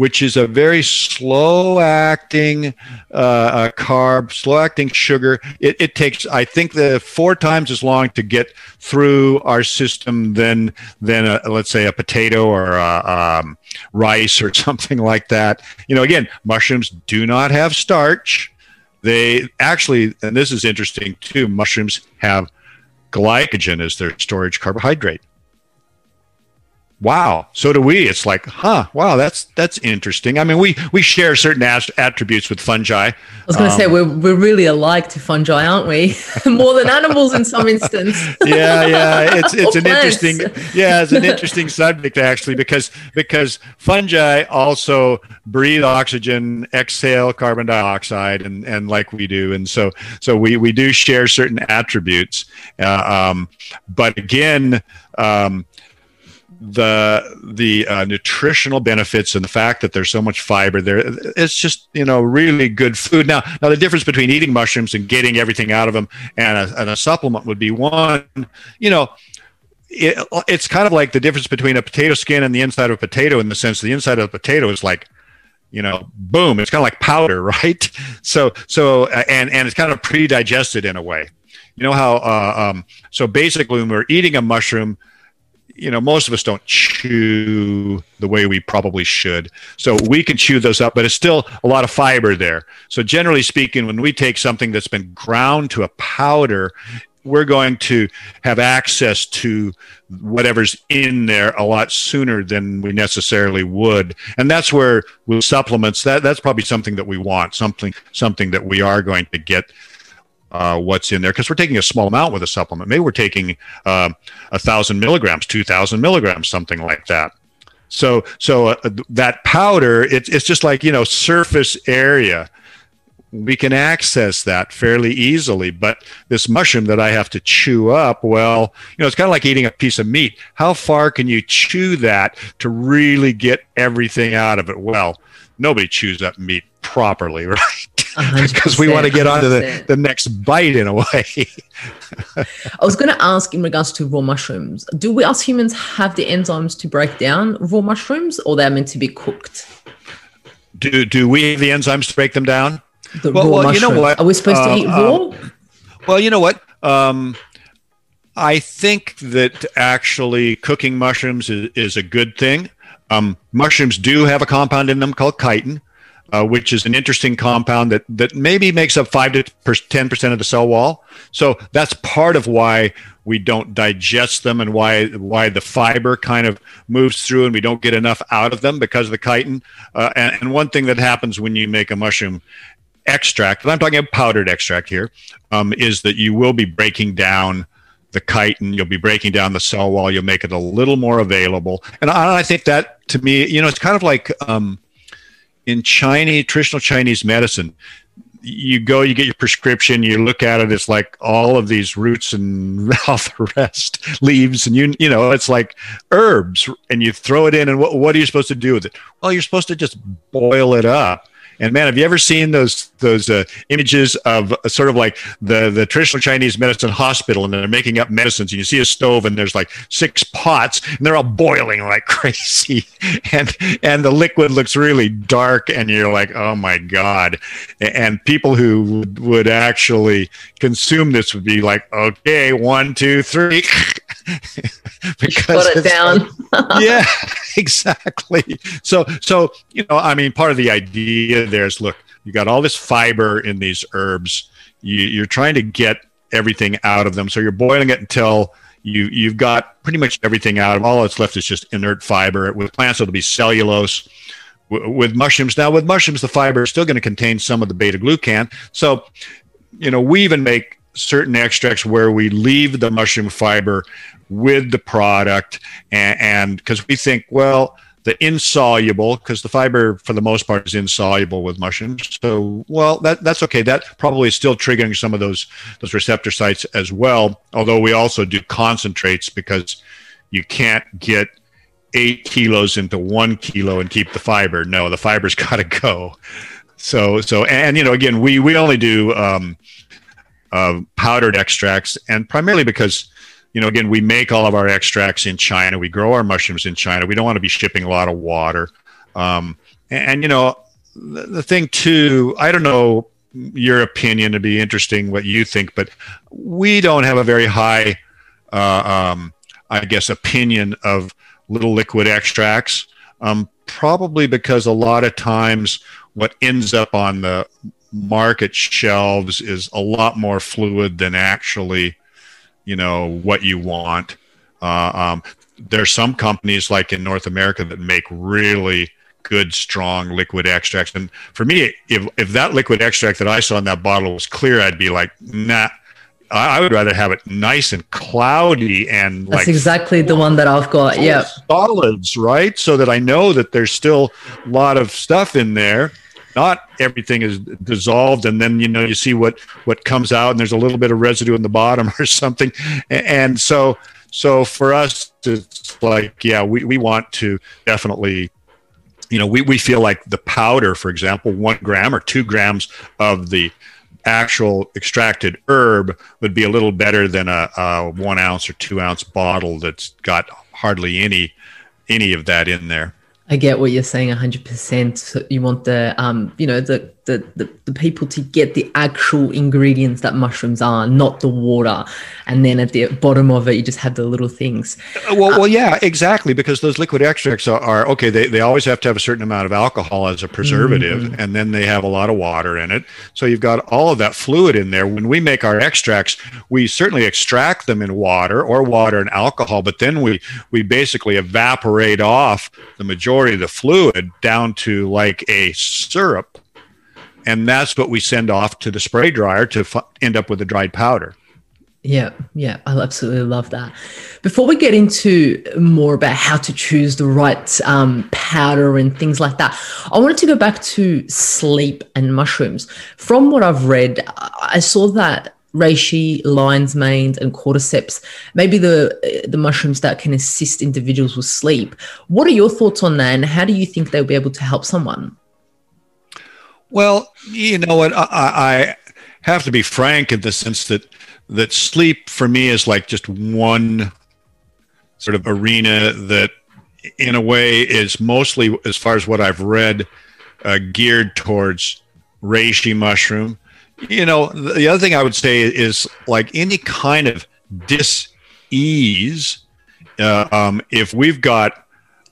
which is a very slow acting uh, carb, slow acting sugar. It, it, takes, I think, the four times as long to get through our system than than a, let's say a potato or a, um, rice or something like that. You know, again, mushrooms do not have starch. They actually, and this is interesting too. Mushrooms have glycogen as their storage carbohydrate wow. So do we. It's like huh wow that's that's interesting. I mean we we share certain as- attributes with fungi. I was going to um, say we're, we're really alike to fungi aren't we? More than animals in some instance. Yeah yeah. It's it's an plants. interesting yeah it's an interesting subject actually because because fungi also breathe oxygen exhale carbon dioxide and and like we do. And so so we we do share certain attributes. Uh, um, but again um, the the uh, nutritional benefits and the fact that there's so much fiber there it's just you know really good food. Now now the difference between eating mushrooms and getting everything out of them and a, and a supplement would be one you know it, it's kind of like the difference between a potato skin and the inside of a potato in the sense the inside of a potato is like you know boom it's kind of like powder right? So so uh, and and it's kind of pre-digested in a way. You know how uh, um, so basically when we're eating a mushroom you know, most of us don't chew the way we probably should. So we can chew those up, but it's still a lot of fiber there. So generally speaking, when we take something that's been ground to a powder, we're going to have access to whatever's in there a lot sooner than we necessarily would and that's where with supplements that that's probably something that we want something something that we are going to get uh, what's in there because we're taking a small amount with a supplement. Maybe we're taking uh, a thousand milligrams, two thousand milligrams, something like that. So, so uh, that powder, it's it's just like you know surface area. We can access that fairly easily, but this mushroom that I have to chew up, well, you know, it's kind of like eating a piece of meat. How far can you chew that to really get everything out of it? Well, nobody chews up meat properly, right? Because we want to get on to the, the next bite in a way. I was going to ask in regards to raw mushrooms, do we as humans have the enzymes to break down raw mushrooms or they're meant to be cooked? Do, do we have the enzymes to break them down? The well, raw well, you know what? Are we supposed uh, to eat raw? Uh, well, you know what? Um, I think that actually cooking mushrooms is, is a good thing. Um, mushrooms do have a compound in them called chitin, uh, which is an interesting compound that that maybe makes up five to ten percent of the cell wall. So that's part of why we don't digest them and why why the fiber kind of moves through and we don't get enough out of them because of the chitin. Uh, and, and, one thing that happens when you make a mushroom extract, and I'm talking about powdered extract here, um, is that you will be breaking down the chitin. You'll be breaking down the cell wall. You'll make it a little more available. And I, I think that to me, you know, it's kind of like um, in Chinese traditional Chinese medicine. You go, you get your prescription, you look at it. It's like all of these roots and all the rest, leaves, and you, you know, it's like herbs, and you throw it in. And what, what are you supposed to do with it? Well, you're supposed to just boil it up and man, have you ever seen those those uh, images of uh, sort of like the the traditional Chinese medicine hospital, and they're making up medicines, and you see a stove, and there's like six pots, and they're all boiling like crazy, and and the liquid looks really dark, and you're like, oh my god, and people who would, would actually consume this would be like, okay, one, two, three. because put it down. yeah, exactly. So, so you know, I mean, part of the idea there is, look, you got all this fiber in these herbs. You, you're trying to get everything out of them, so you're boiling it until you you've got pretty much everything out of. All that's left is just inert fiber. With plants, it'll be cellulose. with mushrooms, now with mushrooms, the fiber is still going to contain some of the beta glucan. So, you know, we even make certain extracts where we leave the mushroom fiber with the product and because we think well the insoluble because the fiber for the most part is insoluble with mushrooms. So well that that's okay. That probably is still triggering some of those those receptor sites as well although we also do concentrates because you can't get eight kilos into one kilo and keep the fiber. No the fiber's got to go. So so and you know again we we only do um, uh, powdered extracts and primarily because you know, again, we make all of our extracts in China. We grow our mushrooms in China. We don't want to be shipping a lot of water. Um, and, and, you know, the, the thing too, I don't know your opinion to be interesting what you think, but we don't have a very high, uh, um, I guess, opinion of little liquid extracts. Um, probably because a lot of times what ends up on the market shelves is a lot more fluid than actually you know what you want. Uh, um, there's some companies like in North America that make really good, strong liquid extracts. And for me, if if that liquid extract that I saw in that bottle was clear, I'd be like, nah. I would rather have it nice and cloudy and that's like exactly the one that I've got. Yeah, solids, right? So that I know that there's still a lot of stuff in there not everything is dissolved and then you know you see what what comes out and there's a little bit of residue in the bottom or something. And so so for us it's like yeah we, we want to definitely you know we, we feel like the powder for example one gram or two grams of the actual extracted herb would be a little better than a, a one ounce or two ounce bottle that's got hardly any any of that in there I get what you're saying 100%. You want the, um, you know, the, the, the, the, people to get the actual ingredients that mushrooms are, not the water. And then at the bottom of it, you just have the little things. Uh, well, well, yeah, exactly. Because those liquid extracts are, are, okay, they, they always have to have a certain amount of alcohol as a preservative, mm-hmm. and then they have a lot of water in it. So you've got all of that fluid in there. When we make our extracts, we certainly extract them in water or water and alcohol, but then we, we basically evaporate off the majority of the fluid down to like a syrup and that's what we send off to the spray dryer to f- end up with a dried powder. Yeah, yeah, I absolutely love that. Before we get into more about how to choose the right um, powder and things like that, I wanted to go back to sleep and mushrooms. From what I've read, I saw that reishi, lion's mane, and cordyceps, maybe the the mushrooms that can assist individuals with sleep. What are your thoughts on that, and how do you think they'll be able to help someone? Well, you know what? I, I have to be frank in the sense that that sleep for me is like just one sort of arena that, in a way, is mostly, as far as what I've read, uh, geared towards reishi mushroom. You know, the other thing I would say is like any kind of dis-ease. Uh, um, if we've got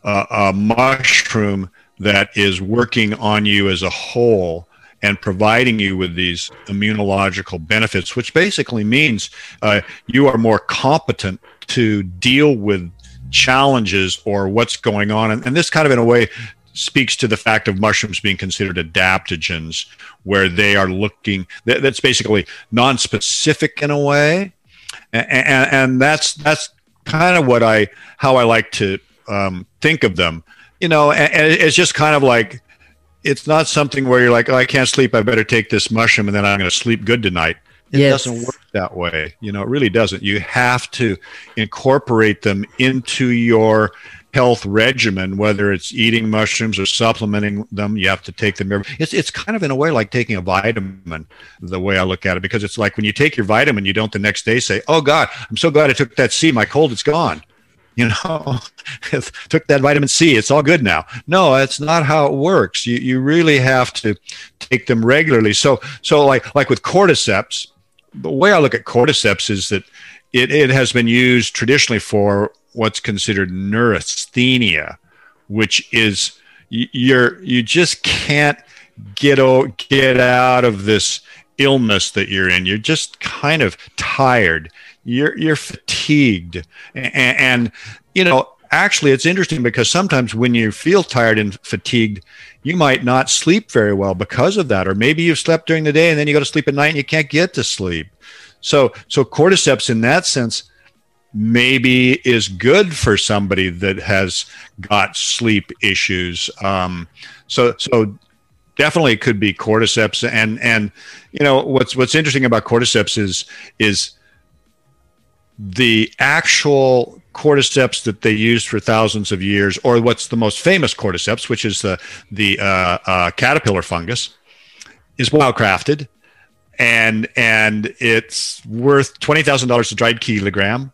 a, a mushroom that is working on you as a whole and providing you with these immunological benefits, which basically means uh, you are more competent to deal with challenges or what's going on. And, and, this kind of, in a way, speaks to the fact of mushrooms being considered adaptogens, where they are looking, that, that's basically non specific in a way. and, and, and that's that's kind of what I how I like to um, think of them. You know, and, and it's just kind of like it's not something where you're like, oh, I can't sleep. I better take this mushroom and then I'm going to sleep good tonight. It yes. doesn't work that way. You know, it really doesn't. You have to incorporate them into your health regimen, whether it's eating mushrooms or supplementing them. You have to take them. Every, it's it's kind of in a way like taking a vitamin. The way I look at it, because it's like when you take your vitamin, you don't the next day say, "Oh God, I'm so glad I took that C. My cold is gone." You know, took that vitamin C. It's all good now. No, that's not how it works. You you really have to take them regularly. So so like like with cordyceps the way I look at cordyceps is that it, it has been used traditionally for what's considered neurasthenia, which is you're you just can't get o- get out of this illness that you're in. You're just kind of tired. You're you're fatigued, and, and you know actually it's interesting because sometimes when you feel tired and fatigued you might not sleep very well because of that or maybe you've slept during the day and then you go to sleep at night and you can't get to sleep. So so cordyceps in that sense maybe is good for somebody that has got sleep issues. Um, so so definitely could be cordyceps. And and you know what's what's interesting about cordyceps is is the actual cordyceps that they used for thousands of years, or what's the most famous cordyceps, which is the the uh, uh, caterpillar fungus, is wildcrafted, and and it's worth twenty thousand dollars a dried kilogram.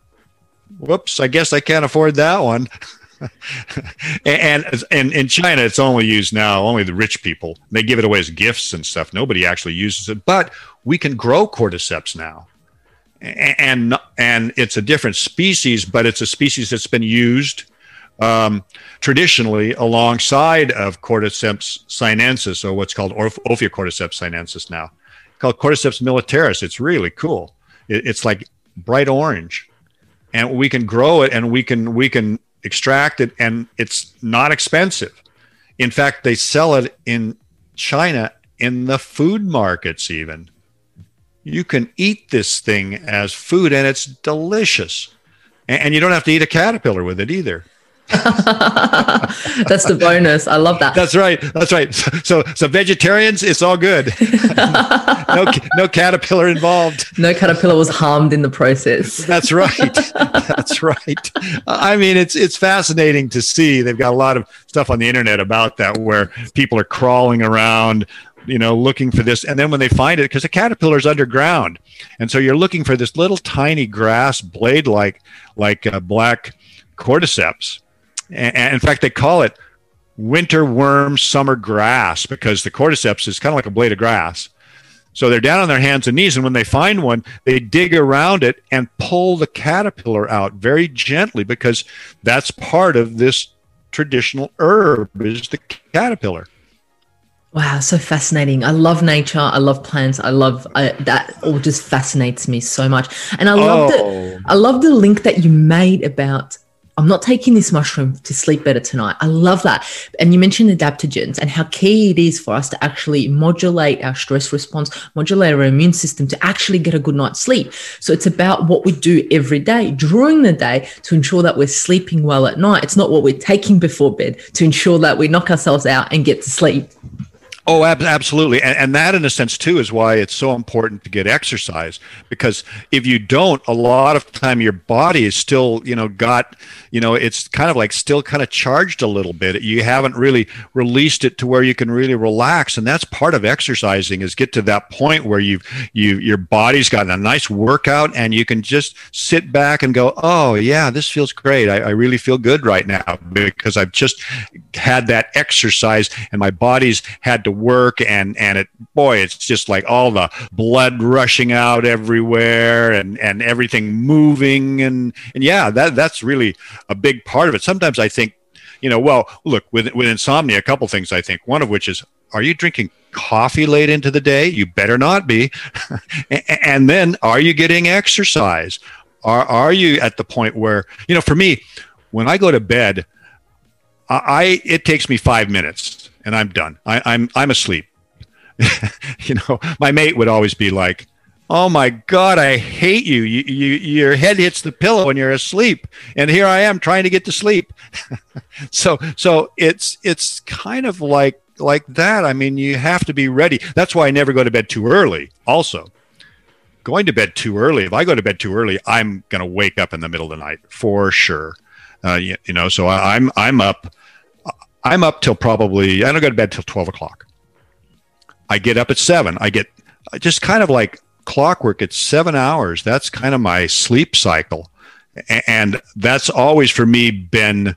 Whoops! I guess I can't afford that one. and, and in China, it's only used now. Only the rich people. They give it away as gifts and stuff. Nobody actually uses it. But we can grow cordyceps now and and it's a different species, but it's a species that's been used um, traditionally alongside of Cordyceps sinensis, or what's called Ophiocordyceps sinensis now, called Cordyceps militaris. It's really cool. It, it's like bright orange, and we can grow it, and we can we can extract it, and it's not expensive. In fact, they sell it in China in the food markets even you can eat this thing as food and it's delicious. And you don't have to eat a caterpillar with it either. That's the bonus. I love that. That's right. That's right. So, so vegetarians, it's all good. no, no caterpillar involved. No caterpillar was harmed in the process. That's right. That's right. I mean, it's it's fascinating to see. They've got a lot of stuff on the internet about that, where people are crawling around you know, looking for this. And then when they find it, because the caterpillar is underground, and so you're looking for this little tiny grass blade like like uh, black cordyceps. And, and in fact, they call it winter worm summer grass because the cordyceps is kind of like a blade of grass. So they're down on their hands and knees, and when they find one, they dig around it and pull the caterpillar out very gently because that's part of this traditional herb is the caterpillar. Wow, so fascinating. I love nature. I love plants. I love I, that all just fascinates me so much. And I love oh. the I love the link that you made about I'm not taking this mushroom to sleep better tonight. I love that. And you mentioned adaptogens and how key it is for us to actually modulate our stress response, modulate our immune system to actually get a good night's sleep. So it's about what we do every day during the day to ensure that we're sleeping well at night. It's not what we're taking before bed to ensure that we knock ourselves out and get to sleep. Oh, ab- absolutely. And, and, that, in a sense, too, is why it's so important to get exercise. Because if you don't, a lot of time your body is still, you know, got, you know, it's kind of like still kind of charged a little bit. You haven't really released it to where you can really relax. And that's part of exercising is get to that point where you've, you, your body's gotten a nice workout and you can just sit back and go, oh, yeah, this feels great. I, I really feel good right now because I've just had that exercise and my body's had to work and and it boy it's just like all the blood rushing out everywhere and and everything moving and and yeah that that's really a big part of it. Sometimes i think you know well look with with insomnia a couple things i think. One of which is are you drinking coffee late into the day? You better not be. And then are you getting exercise? Are are you at the point where you know for me when i go to bed I it takes me five minutes and I'm done. I, I'm I'm asleep. you know, my mate would always be like, oh my god i hate you. you you your head hits the pillow when you're asleep and here i am trying to get to sleep so so it's it's kind of like like that i mean you have to be ready that's why i never go to bed too early also going to bed too early if i go to bed too early i'm going to wake up in the middle of the night for sure uh, you, you know so I, i'm i'm up i'm up till probably i don't go to bed till 12 o'clock. I get up at 7 i get just kind of like clockwork it's seven hours. That's kind of my sleep cycle. And that's always for me been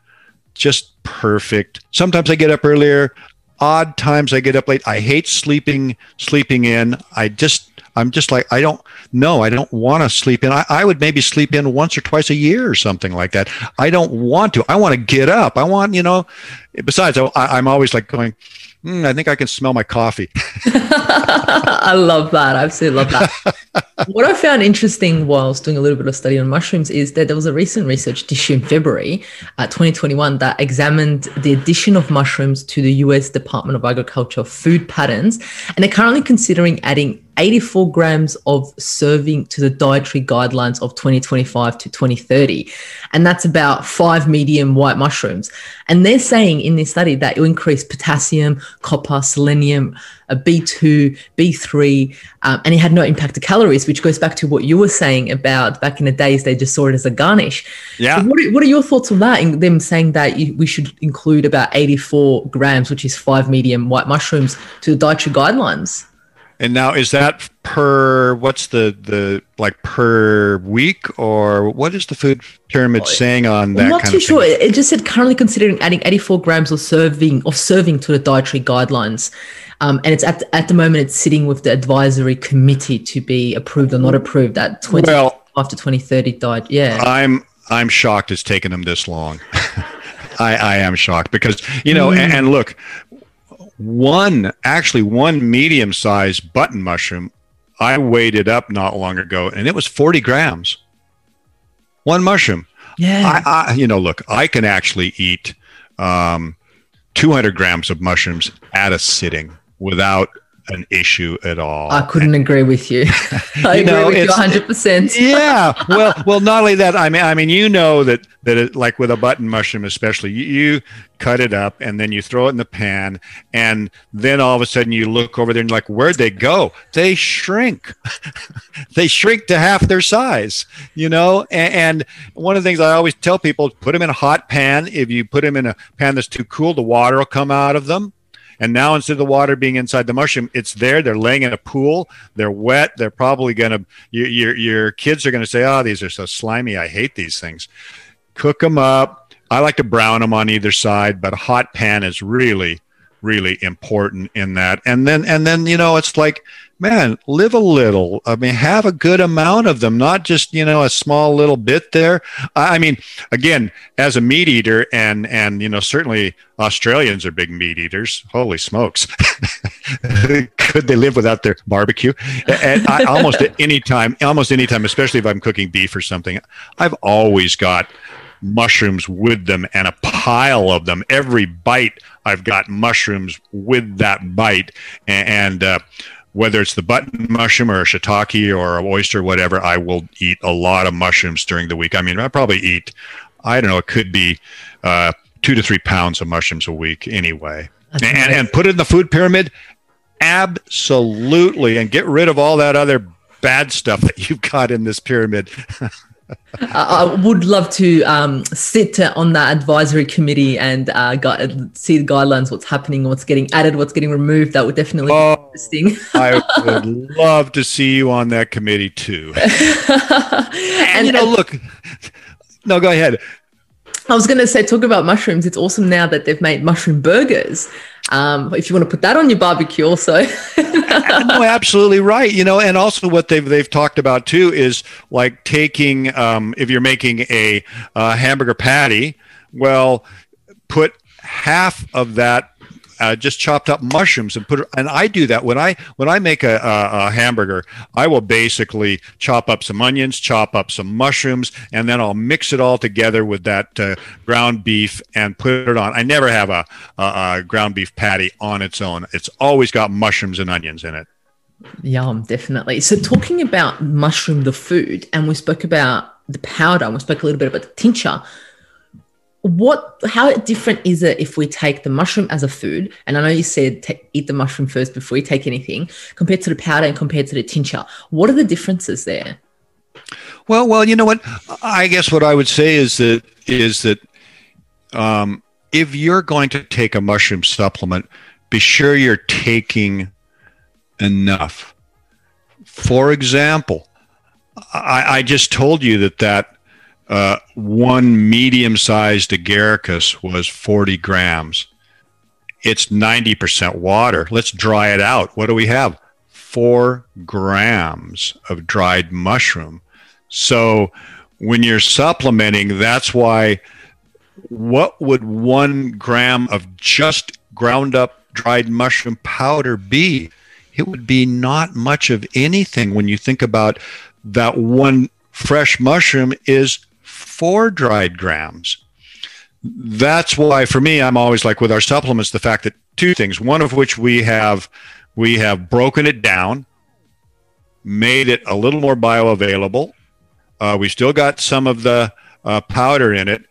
just perfect. Sometimes i get up earlier. Odd times i get up late. I hate sleeping sleeping in. I just i'm just like i don't know i don't want to sleep in I, I would maybe sleep in once or twice a year or something like that i don't want to i want to get up i want you know besides I, i'm always like going mm, I think I can smell my coffee. I love that. I absolutely love that. what I found interesting whilst doing a little bit of study on mushrooms is that there was a recent research issue in February uh, 2021 that examined the addition of mushrooms to the US Department of Agriculture food patterns. And they're currently considering adding 84 grams of serving to the dietary guidelines of 2025 to 2030. And that's about five medium white mushrooms. And they're saying in this study that you'll increase potassium, copper, selenium, a B2, B3, um, and it had no impact to calories, which goes back to what you were saying about back in the days, they just saw it as a garnish. Yeah. So what, are, what are your thoughts on that? In them saying that you, we should include about 84 grams, which is five medium white mushrooms, to the dietary guidelines? And now is that per what's the the like per week or what is the food pyramid saying on that? I'm not too sure. It just said currently considering adding 84 grams of serving of serving to the dietary guidelines. Um, and it's at the, at the moment it's sitting with the advisory committee to be approved or not approved at 20 well, after 2030 diet. Yeah. I'm I'm shocked it's taken them this long. I, I am shocked because you know, mm. and, and look, one actually one medium sized button mushroom i weighed it up not long ago and it was 40 grams. One mushroom. Yeah. I, I you know look i can actually eat um, 200 grams of mushrooms at a sitting without an issue at all. I couldn't agree with you. I you know, agree with you 100. percent Yeah. Well, well, not only that. I mean, I mean, you know that that it, like with a button mushroom, especially, you, you, cut it up and then you throw it in the pan, and then all of a sudden you look over there and like, where'd they go? They shrink. they shrink to half their size. You know, and, and one of the things I always tell people: put them in a hot pan. If you put them in a pan that's too cool, the water will come out of them and now instead of the water being inside the mushroom, it's there. They're laying in a pool. They're wet. They're probably going to, your, your, your kids are going to say, oh, these are so slimy. I hate these things. Cook them up. I like to brown them on either side, but a hot pan is really, really important in that. And then, and then, you know, it's like, man, live a little. I mean, have a good amount of them, not just, you know, a small little bit there. I mean, again, as a meat eater and, and, you know, certainly Australians are big meat eaters. Holy smokes. Could they live without their barbecue? And I, almost at any time, almost any time, especially if I'm cooking beef or something, I've always got mushrooms with them and a pile of them. Every bite, I've got mushrooms with that bite. And, uh, whether it's the button mushroom or a shiitake or an oyster, whatever, I will eat a lot of mushrooms during the week. I mean, I probably eat, I don't know, it could be uh, two to three pounds of mushrooms a week anyway. And, and put it in the food pyramid, absolutely, and get rid of all that other bad stuff that you've got in this pyramid. I would love to um, sit on that advisory committee and uh, gu- see the guidelines, what's happening, what's getting added, what's getting removed. That would definitely oh, be interesting. I would love to see you on that committee too. and, and you know, look, no, go ahead. I was going to say, talk about mushrooms. It's awesome now that they've made mushroom burgers. Um, if you want to put that on your barbecue, also. no, absolutely right. You know, and also what they've they've talked about too is like taking um, if you're making a uh, hamburger patty, well, put half of that uh, just chopped up mushrooms and put it, and I do that when I when I make a, a, a, hamburger I will basically chop up some onions chop up some mushrooms and then I'll mix it all together with that uh, ground beef and put it on I never have a, a, ground beef patty on its own it's always got mushrooms and onions in it Yum, definitely. So, talking about mushroom, the food, and we spoke about the powder, and we spoke a little bit about the tincture. What, how different is it if we take the mushroom as a food? And I know you said t- eat the mushroom first before you take anything, compared to the powder and compared to the tincture. What are the differences there? Well, well, you know what? I guess what I would say is that is that um, if you're going to take a mushroom supplement, be sure you're taking enough. For example, I, I just told you that that uh, one medium-sized agaricus was 40 grams. It's 90% water. Let's dry it out. What do we have? Four grams of dried mushroom. So when you're supplementing, that's why what would one gram of just ground up dried mushroom powder be? it would be not much of anything when you think about that one fresh mushroom is four dried grams. That's why for me I'm always like with our supplements the fact that two things one of which we have we have broken it down made it a little more bioavailable uh, we still got some of the uh, powder in it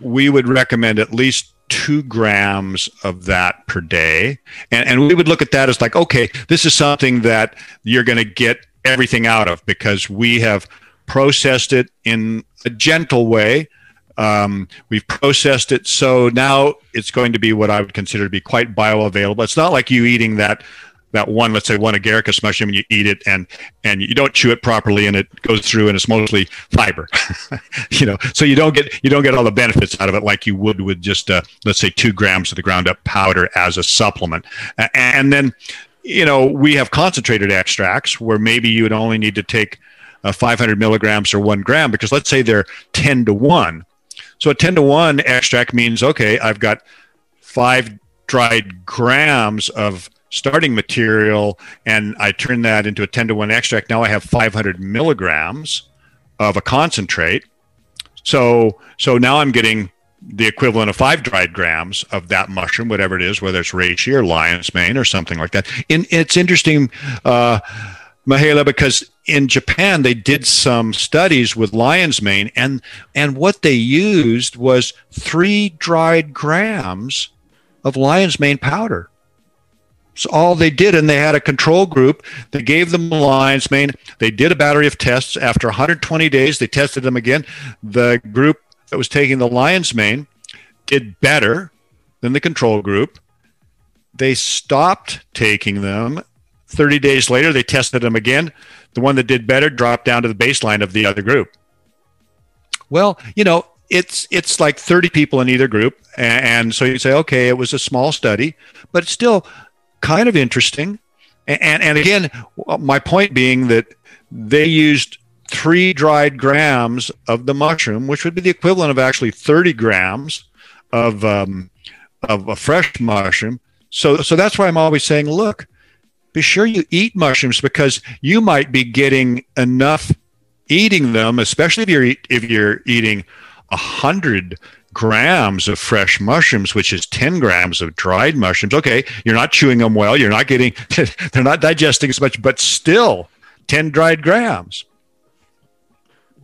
we would recommend at least two grams of that per day. And, and we would look at that as like, okay, this is something that you're going to get everything out of because we have processed it in a gentle way. Um, we've processed it so now it's going to be what I would consider to be quite bioavailable. It's not like you eating that that one, let's say one agaricus mushroom, and you eat it and and you don't chew it properly, and it goes through, and it's mostly fiber, you know. So you don't get you don't get all the benefits out of it like you would with just uh, let's say two grams of the ground up powder as a supplement, and then you know we have concentrated extracts where maybe you would only need to take uh, 500 milligrams or one gram because let's say they're 10 to one. So a 10 to one extract means okay, I've got five dried grams of starting material and I turn that into a 10 to 1 extract, now I have 500 milligrams of a concentrate. So, so now I'm getting the equivalent of five dried grams of that mushroom, whatever it is, whether it's reishi or lion's mane or something like that. And it's interesting, uh, Mahela, because in Japan they did some studies with lion's mane, and and what they used was three dried grams of lion's mane powder So all they did, and they had a control group. They gave them lion's mane. They did a battery of tests. After 120 days, they tested them again. The group that was taking the lion's mane did better than the control group. They stopped taking them. 30 days later, they tested them again. The one that did better dropped down to the baseline of the other group. Well, you know, it's it's like 30 people in either group and, and so you say okay it was a small study but it's still kind of interesting. And, and, and again, my point being that they used three dried grams of the mushroom, which would be the equivalent of actually 30 grams of, um, of a fresh mushroom. So, so that's why I'm always saying, look, be sure you eat mushrooms because you might be getting enough eating them, especially if you're if you're eating a hundred grams of fresh mushrooms, which is 10 grams of dried mushrooms. Okay, you're not chewing them well. You're not getting, they're not digesting as much, but still 10 dried grams.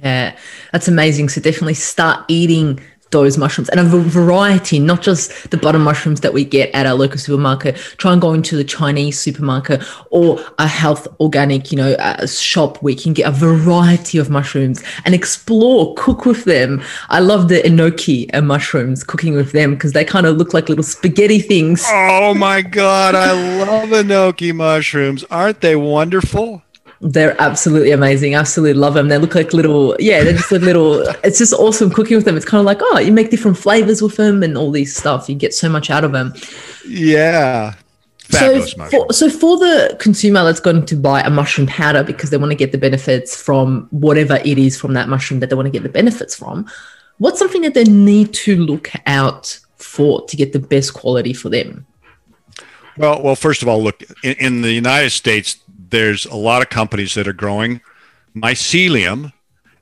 Yeah, that's amazing. So definitely start eating those mushrooms and a variety, not just the button mushrooms that we get at our local supermarket. Try and go into the Chinese supermarket or a health organic, you know, uh, shop where you can get a variety of mushrooms and explore, cook with them. I love the enoki and mushrooms, cooking with them because they kind of look like little spaghetti things. Oh my God, I love enoki mushrooms. Aren't they wonderful? They're absolutely amazing. Absolutely love them. They look like little, yeah, they're just like little, it's just awesome cooking with them. It's kind of like, oh, you make different flavors with them and all these stuff. You get so much out of them. Yeah. so for, so for the consumer that's going to buy a mushroom powder because they want to get the benefits from whatever it is from that mushroom that they want to get the benefits from, what's something that they need to look out for to get the best quality for them? Well, well, first of all, look in, in the United States, there's a lot of companies that are growing mycelium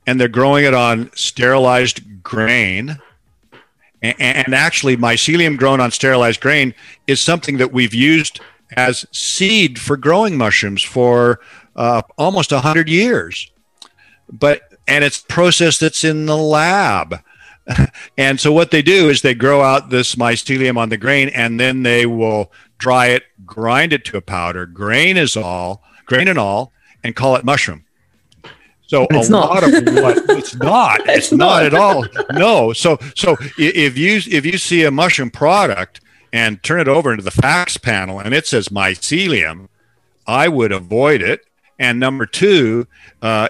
and they're growing it on sterilized grain. And, and actually, mycelium grown on sterilized grain is something that we've used as seed for growing mushrooms for uh, almost 100 years. But and it's process that's in the lab. and so what they do is they grow out this mycelium on the grain and then they will dry it, grind it to a powder, grain is all, grain and all, and call it mushroom. So a not. lot of what it's not. It's, it's not. not at all. No. So so if you if you see a mushroom product and turn it over into the facts panel and it says mycelium, I would avoid it. And number two, uh,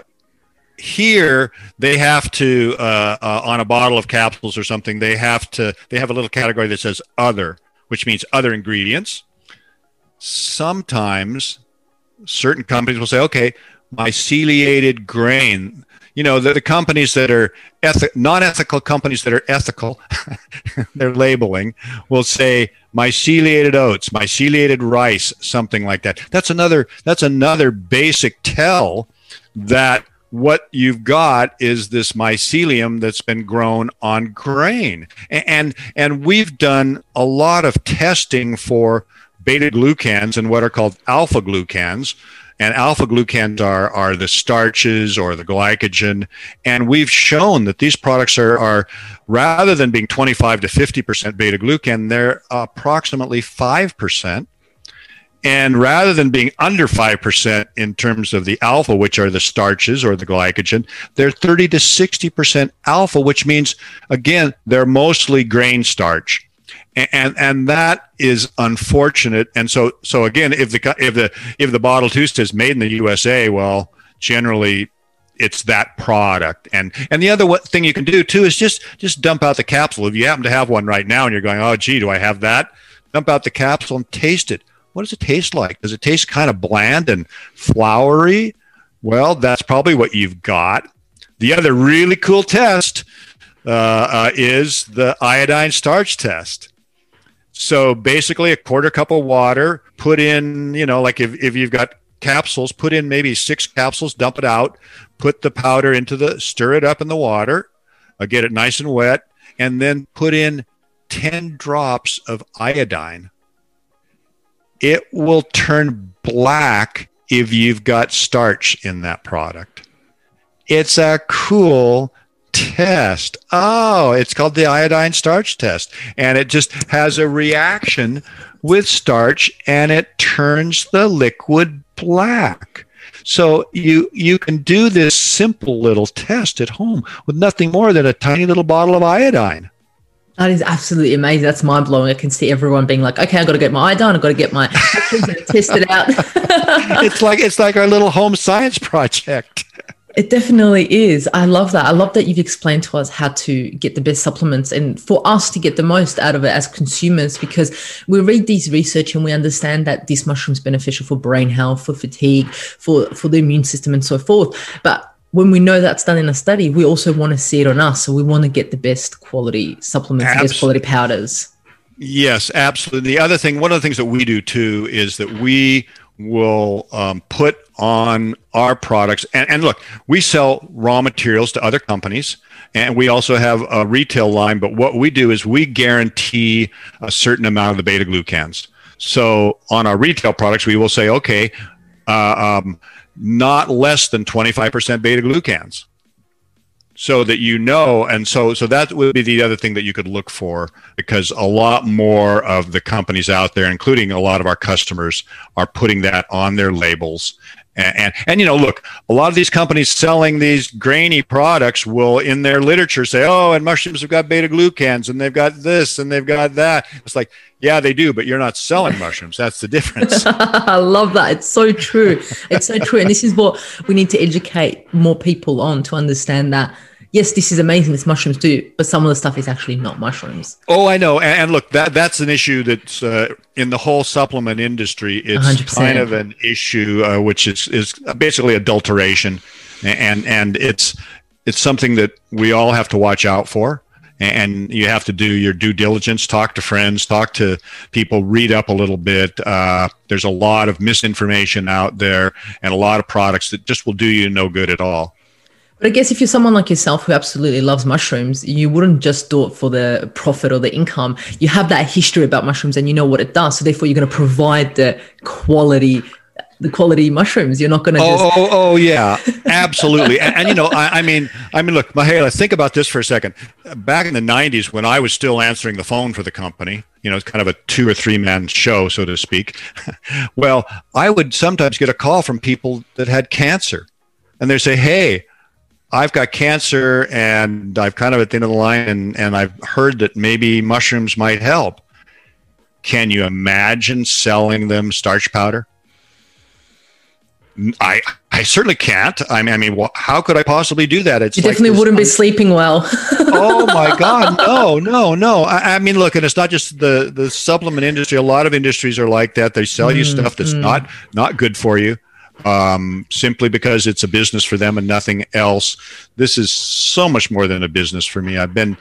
here they have to uh, uh, on a bottle of capsules or something they have to they have a little category that says other which means other ingredients sometimes certain companies will say okay myceliated grain you know the, the companies that are ethi- non-ethical companies that are ethical they're labeling will say myceliated oats myceliated rice something like that. That's another that's another basic tell that what you've got is this mycelium that's been grown on grain. And and we've done a lot of testing for beta glucans and what are called alpha glucans and alpha glucans are, are the starches or the glycogen. And we've shown that these products are, are rather than being 25 to 50% beta glucan, they're approximately 5%. And rather than being under 5% in terms of the alpha, which are the starches or the glycogen, they're 30 to 60% alpha, which means, again, they're mostly grain starch and and that is unfortunate. And so so again, if the if the if the bottle two says made in the USA, well, generally it's that product. And and the other thing you can do too is just just dump out the capsule. If you happen to have one right now and you're going, oh gee, do I have that? Dump out the capsule and taste it. What does it taste like? Does it taste kind of bland and floury? Well, that's probably what you've got. The other really cool test uh, uh, is the iodine starch test. So basically, a quarter cup of water, put in, you know, like if, if you've got capsules, put in maybe six capsules, dump it out, put the powder into the, stir it up in the water, uh, get it nice and wet, and then put in 10 drops of iodine. It will turn black if you've got starch in that product. It's a cool test. Oh, it's called the iodine starch test. And it just has a reaction with starch and it turns the liquid black. So you you can do this simple little test at home with nothing more than a tiny little bottle of iodine. That is absolutely amazing. That's mind blowing. I can see everyone being like, "Okay, I've got to get my iodine. I've got to get my test it out." it's like it's like our little home science project. It definitely is. I love that. I love that you've explained to us how to get the best supplements and for us to get the most out of it as consumers because we read these research and we understand that this mushroom is beneficial for brain health, for fatigue, for, for the immune system and so forth. But when we know that's done in a study, we also want to see it on us. So we want to get the best quality supplements, the best quality powders. Yes, absolutely. The other thing, one of the things that we do too is that we will um, put on our products. And, and, look, we sell raw materials to other companies, and we also have a retail line. But what we do is we guarantee a certain amount of the beta glucans. So on our retail products, we will say, okay, uh, um, not less than 25% beta glucans so that you know and so so that would be the other thing that you could look for because a lot more of the companies out there including a lot of our customers are putting that on their labels and, and, and you know look a lot of these companies selling these grainy products will in their literature say oh and mushrooms have got beta glucans and they've got this and they've got that. It's like yeah they do but you're not selling mushrooms. That's the difference. I love that. It's so true. It's so true. And this is what we need to educate more people on to understand that yes, this is amazing, this mushrooms do, but some of the stuff is actually not mushrooms. Oh, I know. And, and look, that that's an issue that's uh, in the whole supplement industry. It's 100%. kind of an issue uh, which is is basically adulteration, and and it's it's something that we all have to watch out for. And you have to do your due diligence, talk to friends, talk to people, read up a little bit. Uh, there's a lot of misinformation out there and a lot of products that just will do you no good at all. But I guess if you're someone like yourself who absolutely loves mushrooms, you wouldn't just do it for the profit or the income. You have that history about mushrooms and you know what it does. So therefore, you're going to provide the quality the quality mushrooms. You're not going to. Oh, just- oh, oh, oh yeah, absolutely. and, and, you know, I, I, mean, I mean, look, Mahela, think about this for a second. Back in the '90s, when I was still answering the phone for the company, you know, it's kind of a two or three man show, so to speak. well, I would sometimes get a call from people that had cancer, and they say, "Hey." I've got cancer and I've kind of at the end of the line and, and I've heard that maybe mushrooms might help. Can you imagine selling them starch powder? I I certainly can't. I mean, I mean, wh- how could I possibly do that? It's you definitely like wouldn't be sleeping well. oh my God, no, no, no. I, I, mean, look, and it's not just the the supplement industry. A lot of industries are like that. They sell you mm, stuff that's mm. not not good for you, um, simply because it's a business for them and nothing else. This is so much more than a business for me. I've been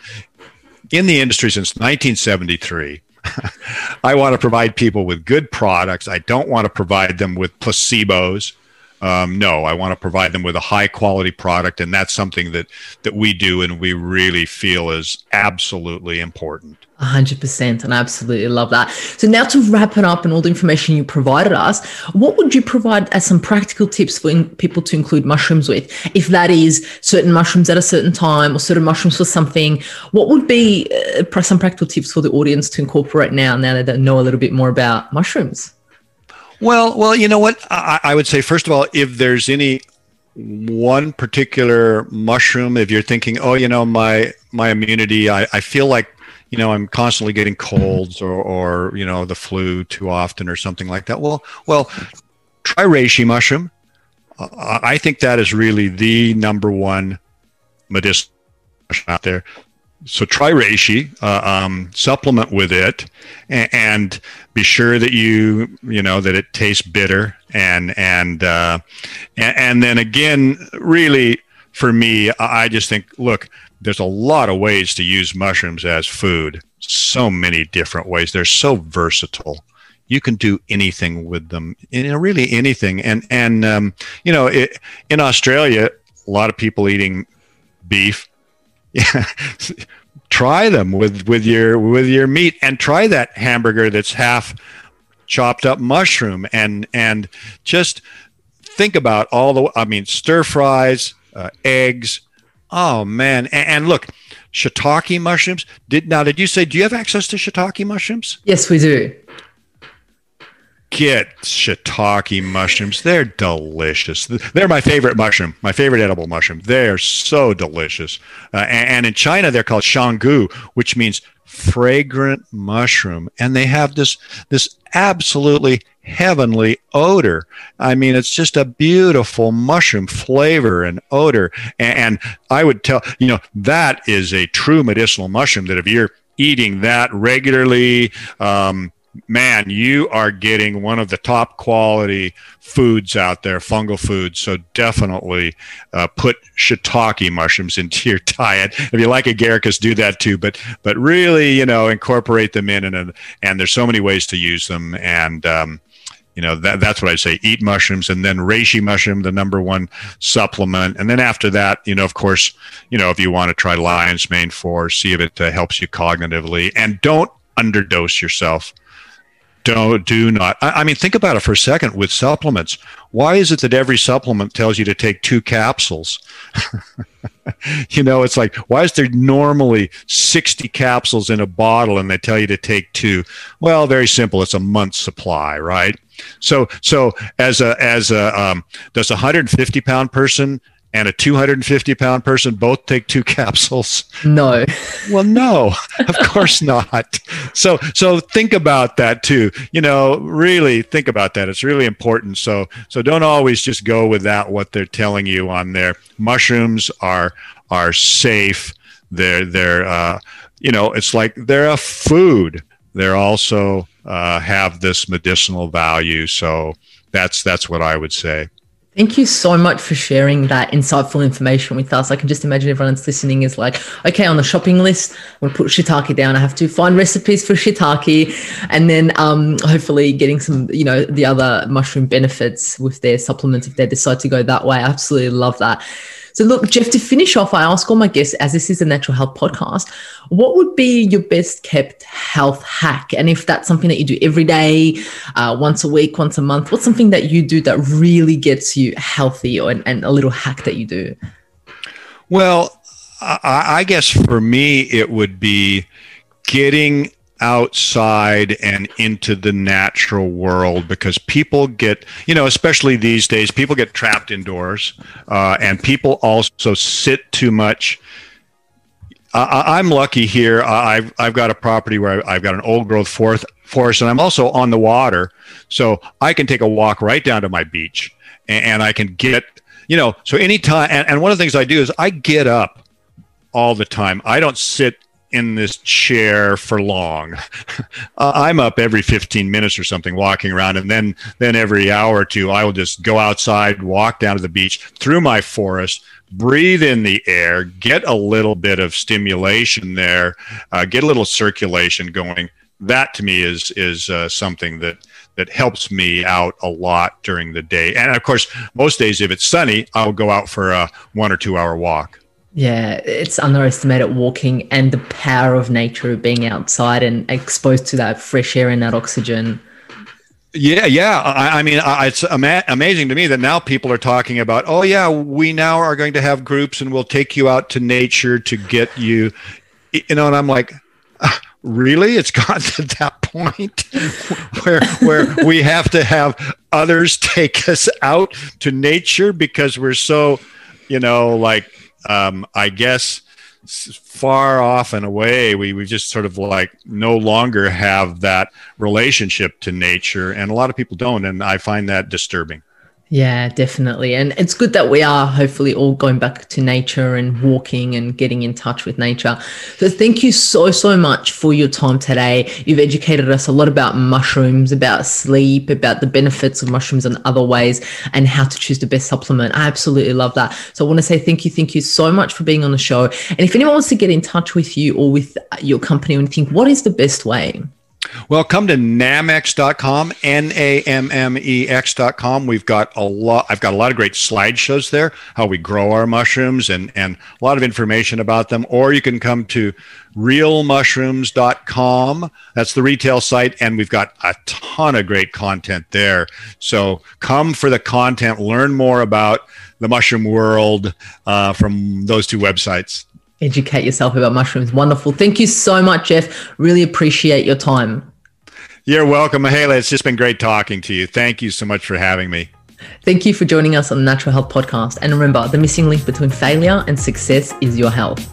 in the industry since 1973. I want to provide people with good products. I don't want to provide them with placebos. Um, no, I want to provide them with a high quality product, and that's something that that we do and we really feel is absolutely important. 100% and I absolutely love that. So now to wrap it up and all the information you provided us, what would you provide as some practical tips for in- people to include mushrooms with? If that is certain mushrooms at a certain time or certain mushrooms for something, what would be uh, some practical tips for the audience to incorporate now, now that they know a little bit more about mushrooms? Well, well, you know what? I, I would say first of all, if there's any one particular mushroom, if you're thinking, oh, you know, my my immunity, I, I feel like you know I'm constantly getting colds or or you know the flu too often or something like that. Well, well, try reishi mushroom. Uh, I think that is really the number one medicinal out there so try reishi, uh, um, supplement with it, and, and, be sure that you you know that it tastes bitter, and and uh, and, and then again, really for me, I just think look, there's a lot of ways to use mushrooms as food. So many different ways. They're so versatile. You can do anything with them, you know, really anything. And and um, you know, it, in Australia, a lot of people eating beef yeah, try them with with your with your meat, and try that hamburger that's half chopped up mushroom, and and just think about all the. I mean, stir fries, uh, eggs. Oh man, and, and look, shiitake mushrooms. Did now? Did you say? Do you have access to shiitake mushrooms? Yes, we do get shiitake mushrooms. They're delicious. They're my favorite mushroom, my favorite edible mushroom. They're so delicious. Uh, and, and, in China, they're called xianggu, which means fragrant mushroom. And they have this, this absolutely heavenly odor. I mean, it's just a beautiful mushroom flavor and odor. And, I would tell, you know, that is a true medicinal mushroom that if you're eating that regularly, um, man, you are getting one of the top quality foods out there, fungal foods. So definitely uh, put shiitake mushrooms into your diet. If you like agaricus, do that too. But but really, you know, incorporate them in, and and there's so many ways to use them. And um, you know that that's what I say. Eat mushrooms, and then reishi mushroom, the number one supplement. And then after that, you know, of course, you know, if you want to try lion's mane for, see if it uh, helps you cognitively, and don't underdose yourself don't do not. I, I, mean think about it for a second with supplements. Why is it that every supplement tells you to take two capsules? You know it's like why is there normally 60 capsules in a bottle and they tell you to take two? Well very simple. It's a month's supply right? So so as a as a um, does a 150 pound person and a 250 pound person both take two capsules? No. well, no, of course not. So, so think about that too. You know, really think about that. It's really important. So, so don't always just go with that what they're telling you on there. Mushrooms are are safe. They're they're uh, you know, it's like they're a food. They're also uh, have this medicinal value. So that's that's what I would say. Thank you so much for sharing that insightful information with us. I can just imagine everyone that's listening is like, okay, on the shopping list, I'm gonna put shiitake down. I have to find recipes for shiitake, and then um, hopefully getting some, you know, the other mushroom benefits with their supplements if they decide to go that way. I absolutely love that. So, look, Jeff, to finish off, I ask all my guests, as this is a natural health podcast, what would be your best kept health hack? And if that's something that you do every day, uh, once a week, once a month, what's something that you do that really gets you healthy or, and a little hack that you do? Well, I, I guess for me, it would be getting outside and into the natural world because people get, you know, especially these days, people get trapped indoors uh, and people also sit too much. I, am lucky here. I've, I've got a property where I've got an old growth forest, forest, and I'm also on the water. So I can take a walk right down to my beach and, and I can get, you know, so anytime. And, and one of the things I do is I get up all the time. I don't sit in this chair for long. uh, I'm up every 15 minutes or something walking around and then then every hour or two I will just go outside, walk down to the beach through my forest, breathe in the air, get a little bit of stimulation there, uh, get a little circulation going. That to me is is uh, something that that helps me out a lot during the day. And of course, most days if it's sunny, I'll go out for a 1 or 2 hour walk. Yeah, it's underestimated walking and the power of nature, being outside and exposed to that fresh air and that oxygen. Yeah, yeah. I, I mean, I, it's ama- amazing to me that now people are talking about, oh, yeah, we now are going to have groups and we'll take you out to nature to get you, you know, and I'm like, ah, really? It's gotten to that point where where we have to have others take us out to nature because we're so, you know, like um, I guess far off and away we, we just sort of like no longer have that relationship to nature and a lot of people don't and i find that disturbing yeah, definitely. And it's good that we are hopefully all going back to nature and walking and getting in touch with nature. So thank you so, so much for your time today. You've educated us a lot about mushrooms, about sleep, about the benefits of mushrooms and other ways, and how to choose the best supplement. I absolutely love that. So I want to say thank you, thank you so much for being on the show. And if anyone wants to get in touch with you or with your company and think, what is the best way? Well, come to nammex.com, N A M M E X.com. We've got a lot, I've got a lot of great slideshows there, how we grow our mushrooms and, and a lot of information about them. Or you can come to realmushrooms.com. That's the retail site. And we've got a ton of great content there. So come for the content, learn more about the mushroom world uh, from those two websites educate yourself about mushrooms. Wonderful. Thank you so much, Jeff. Really appreciate your time. You're welcome, Mahela. It's just been great talking to you. Thank you so much for having me. Thank you for joining us on the Natural Health Podcast. And remember, the missing link between failure and success is your health.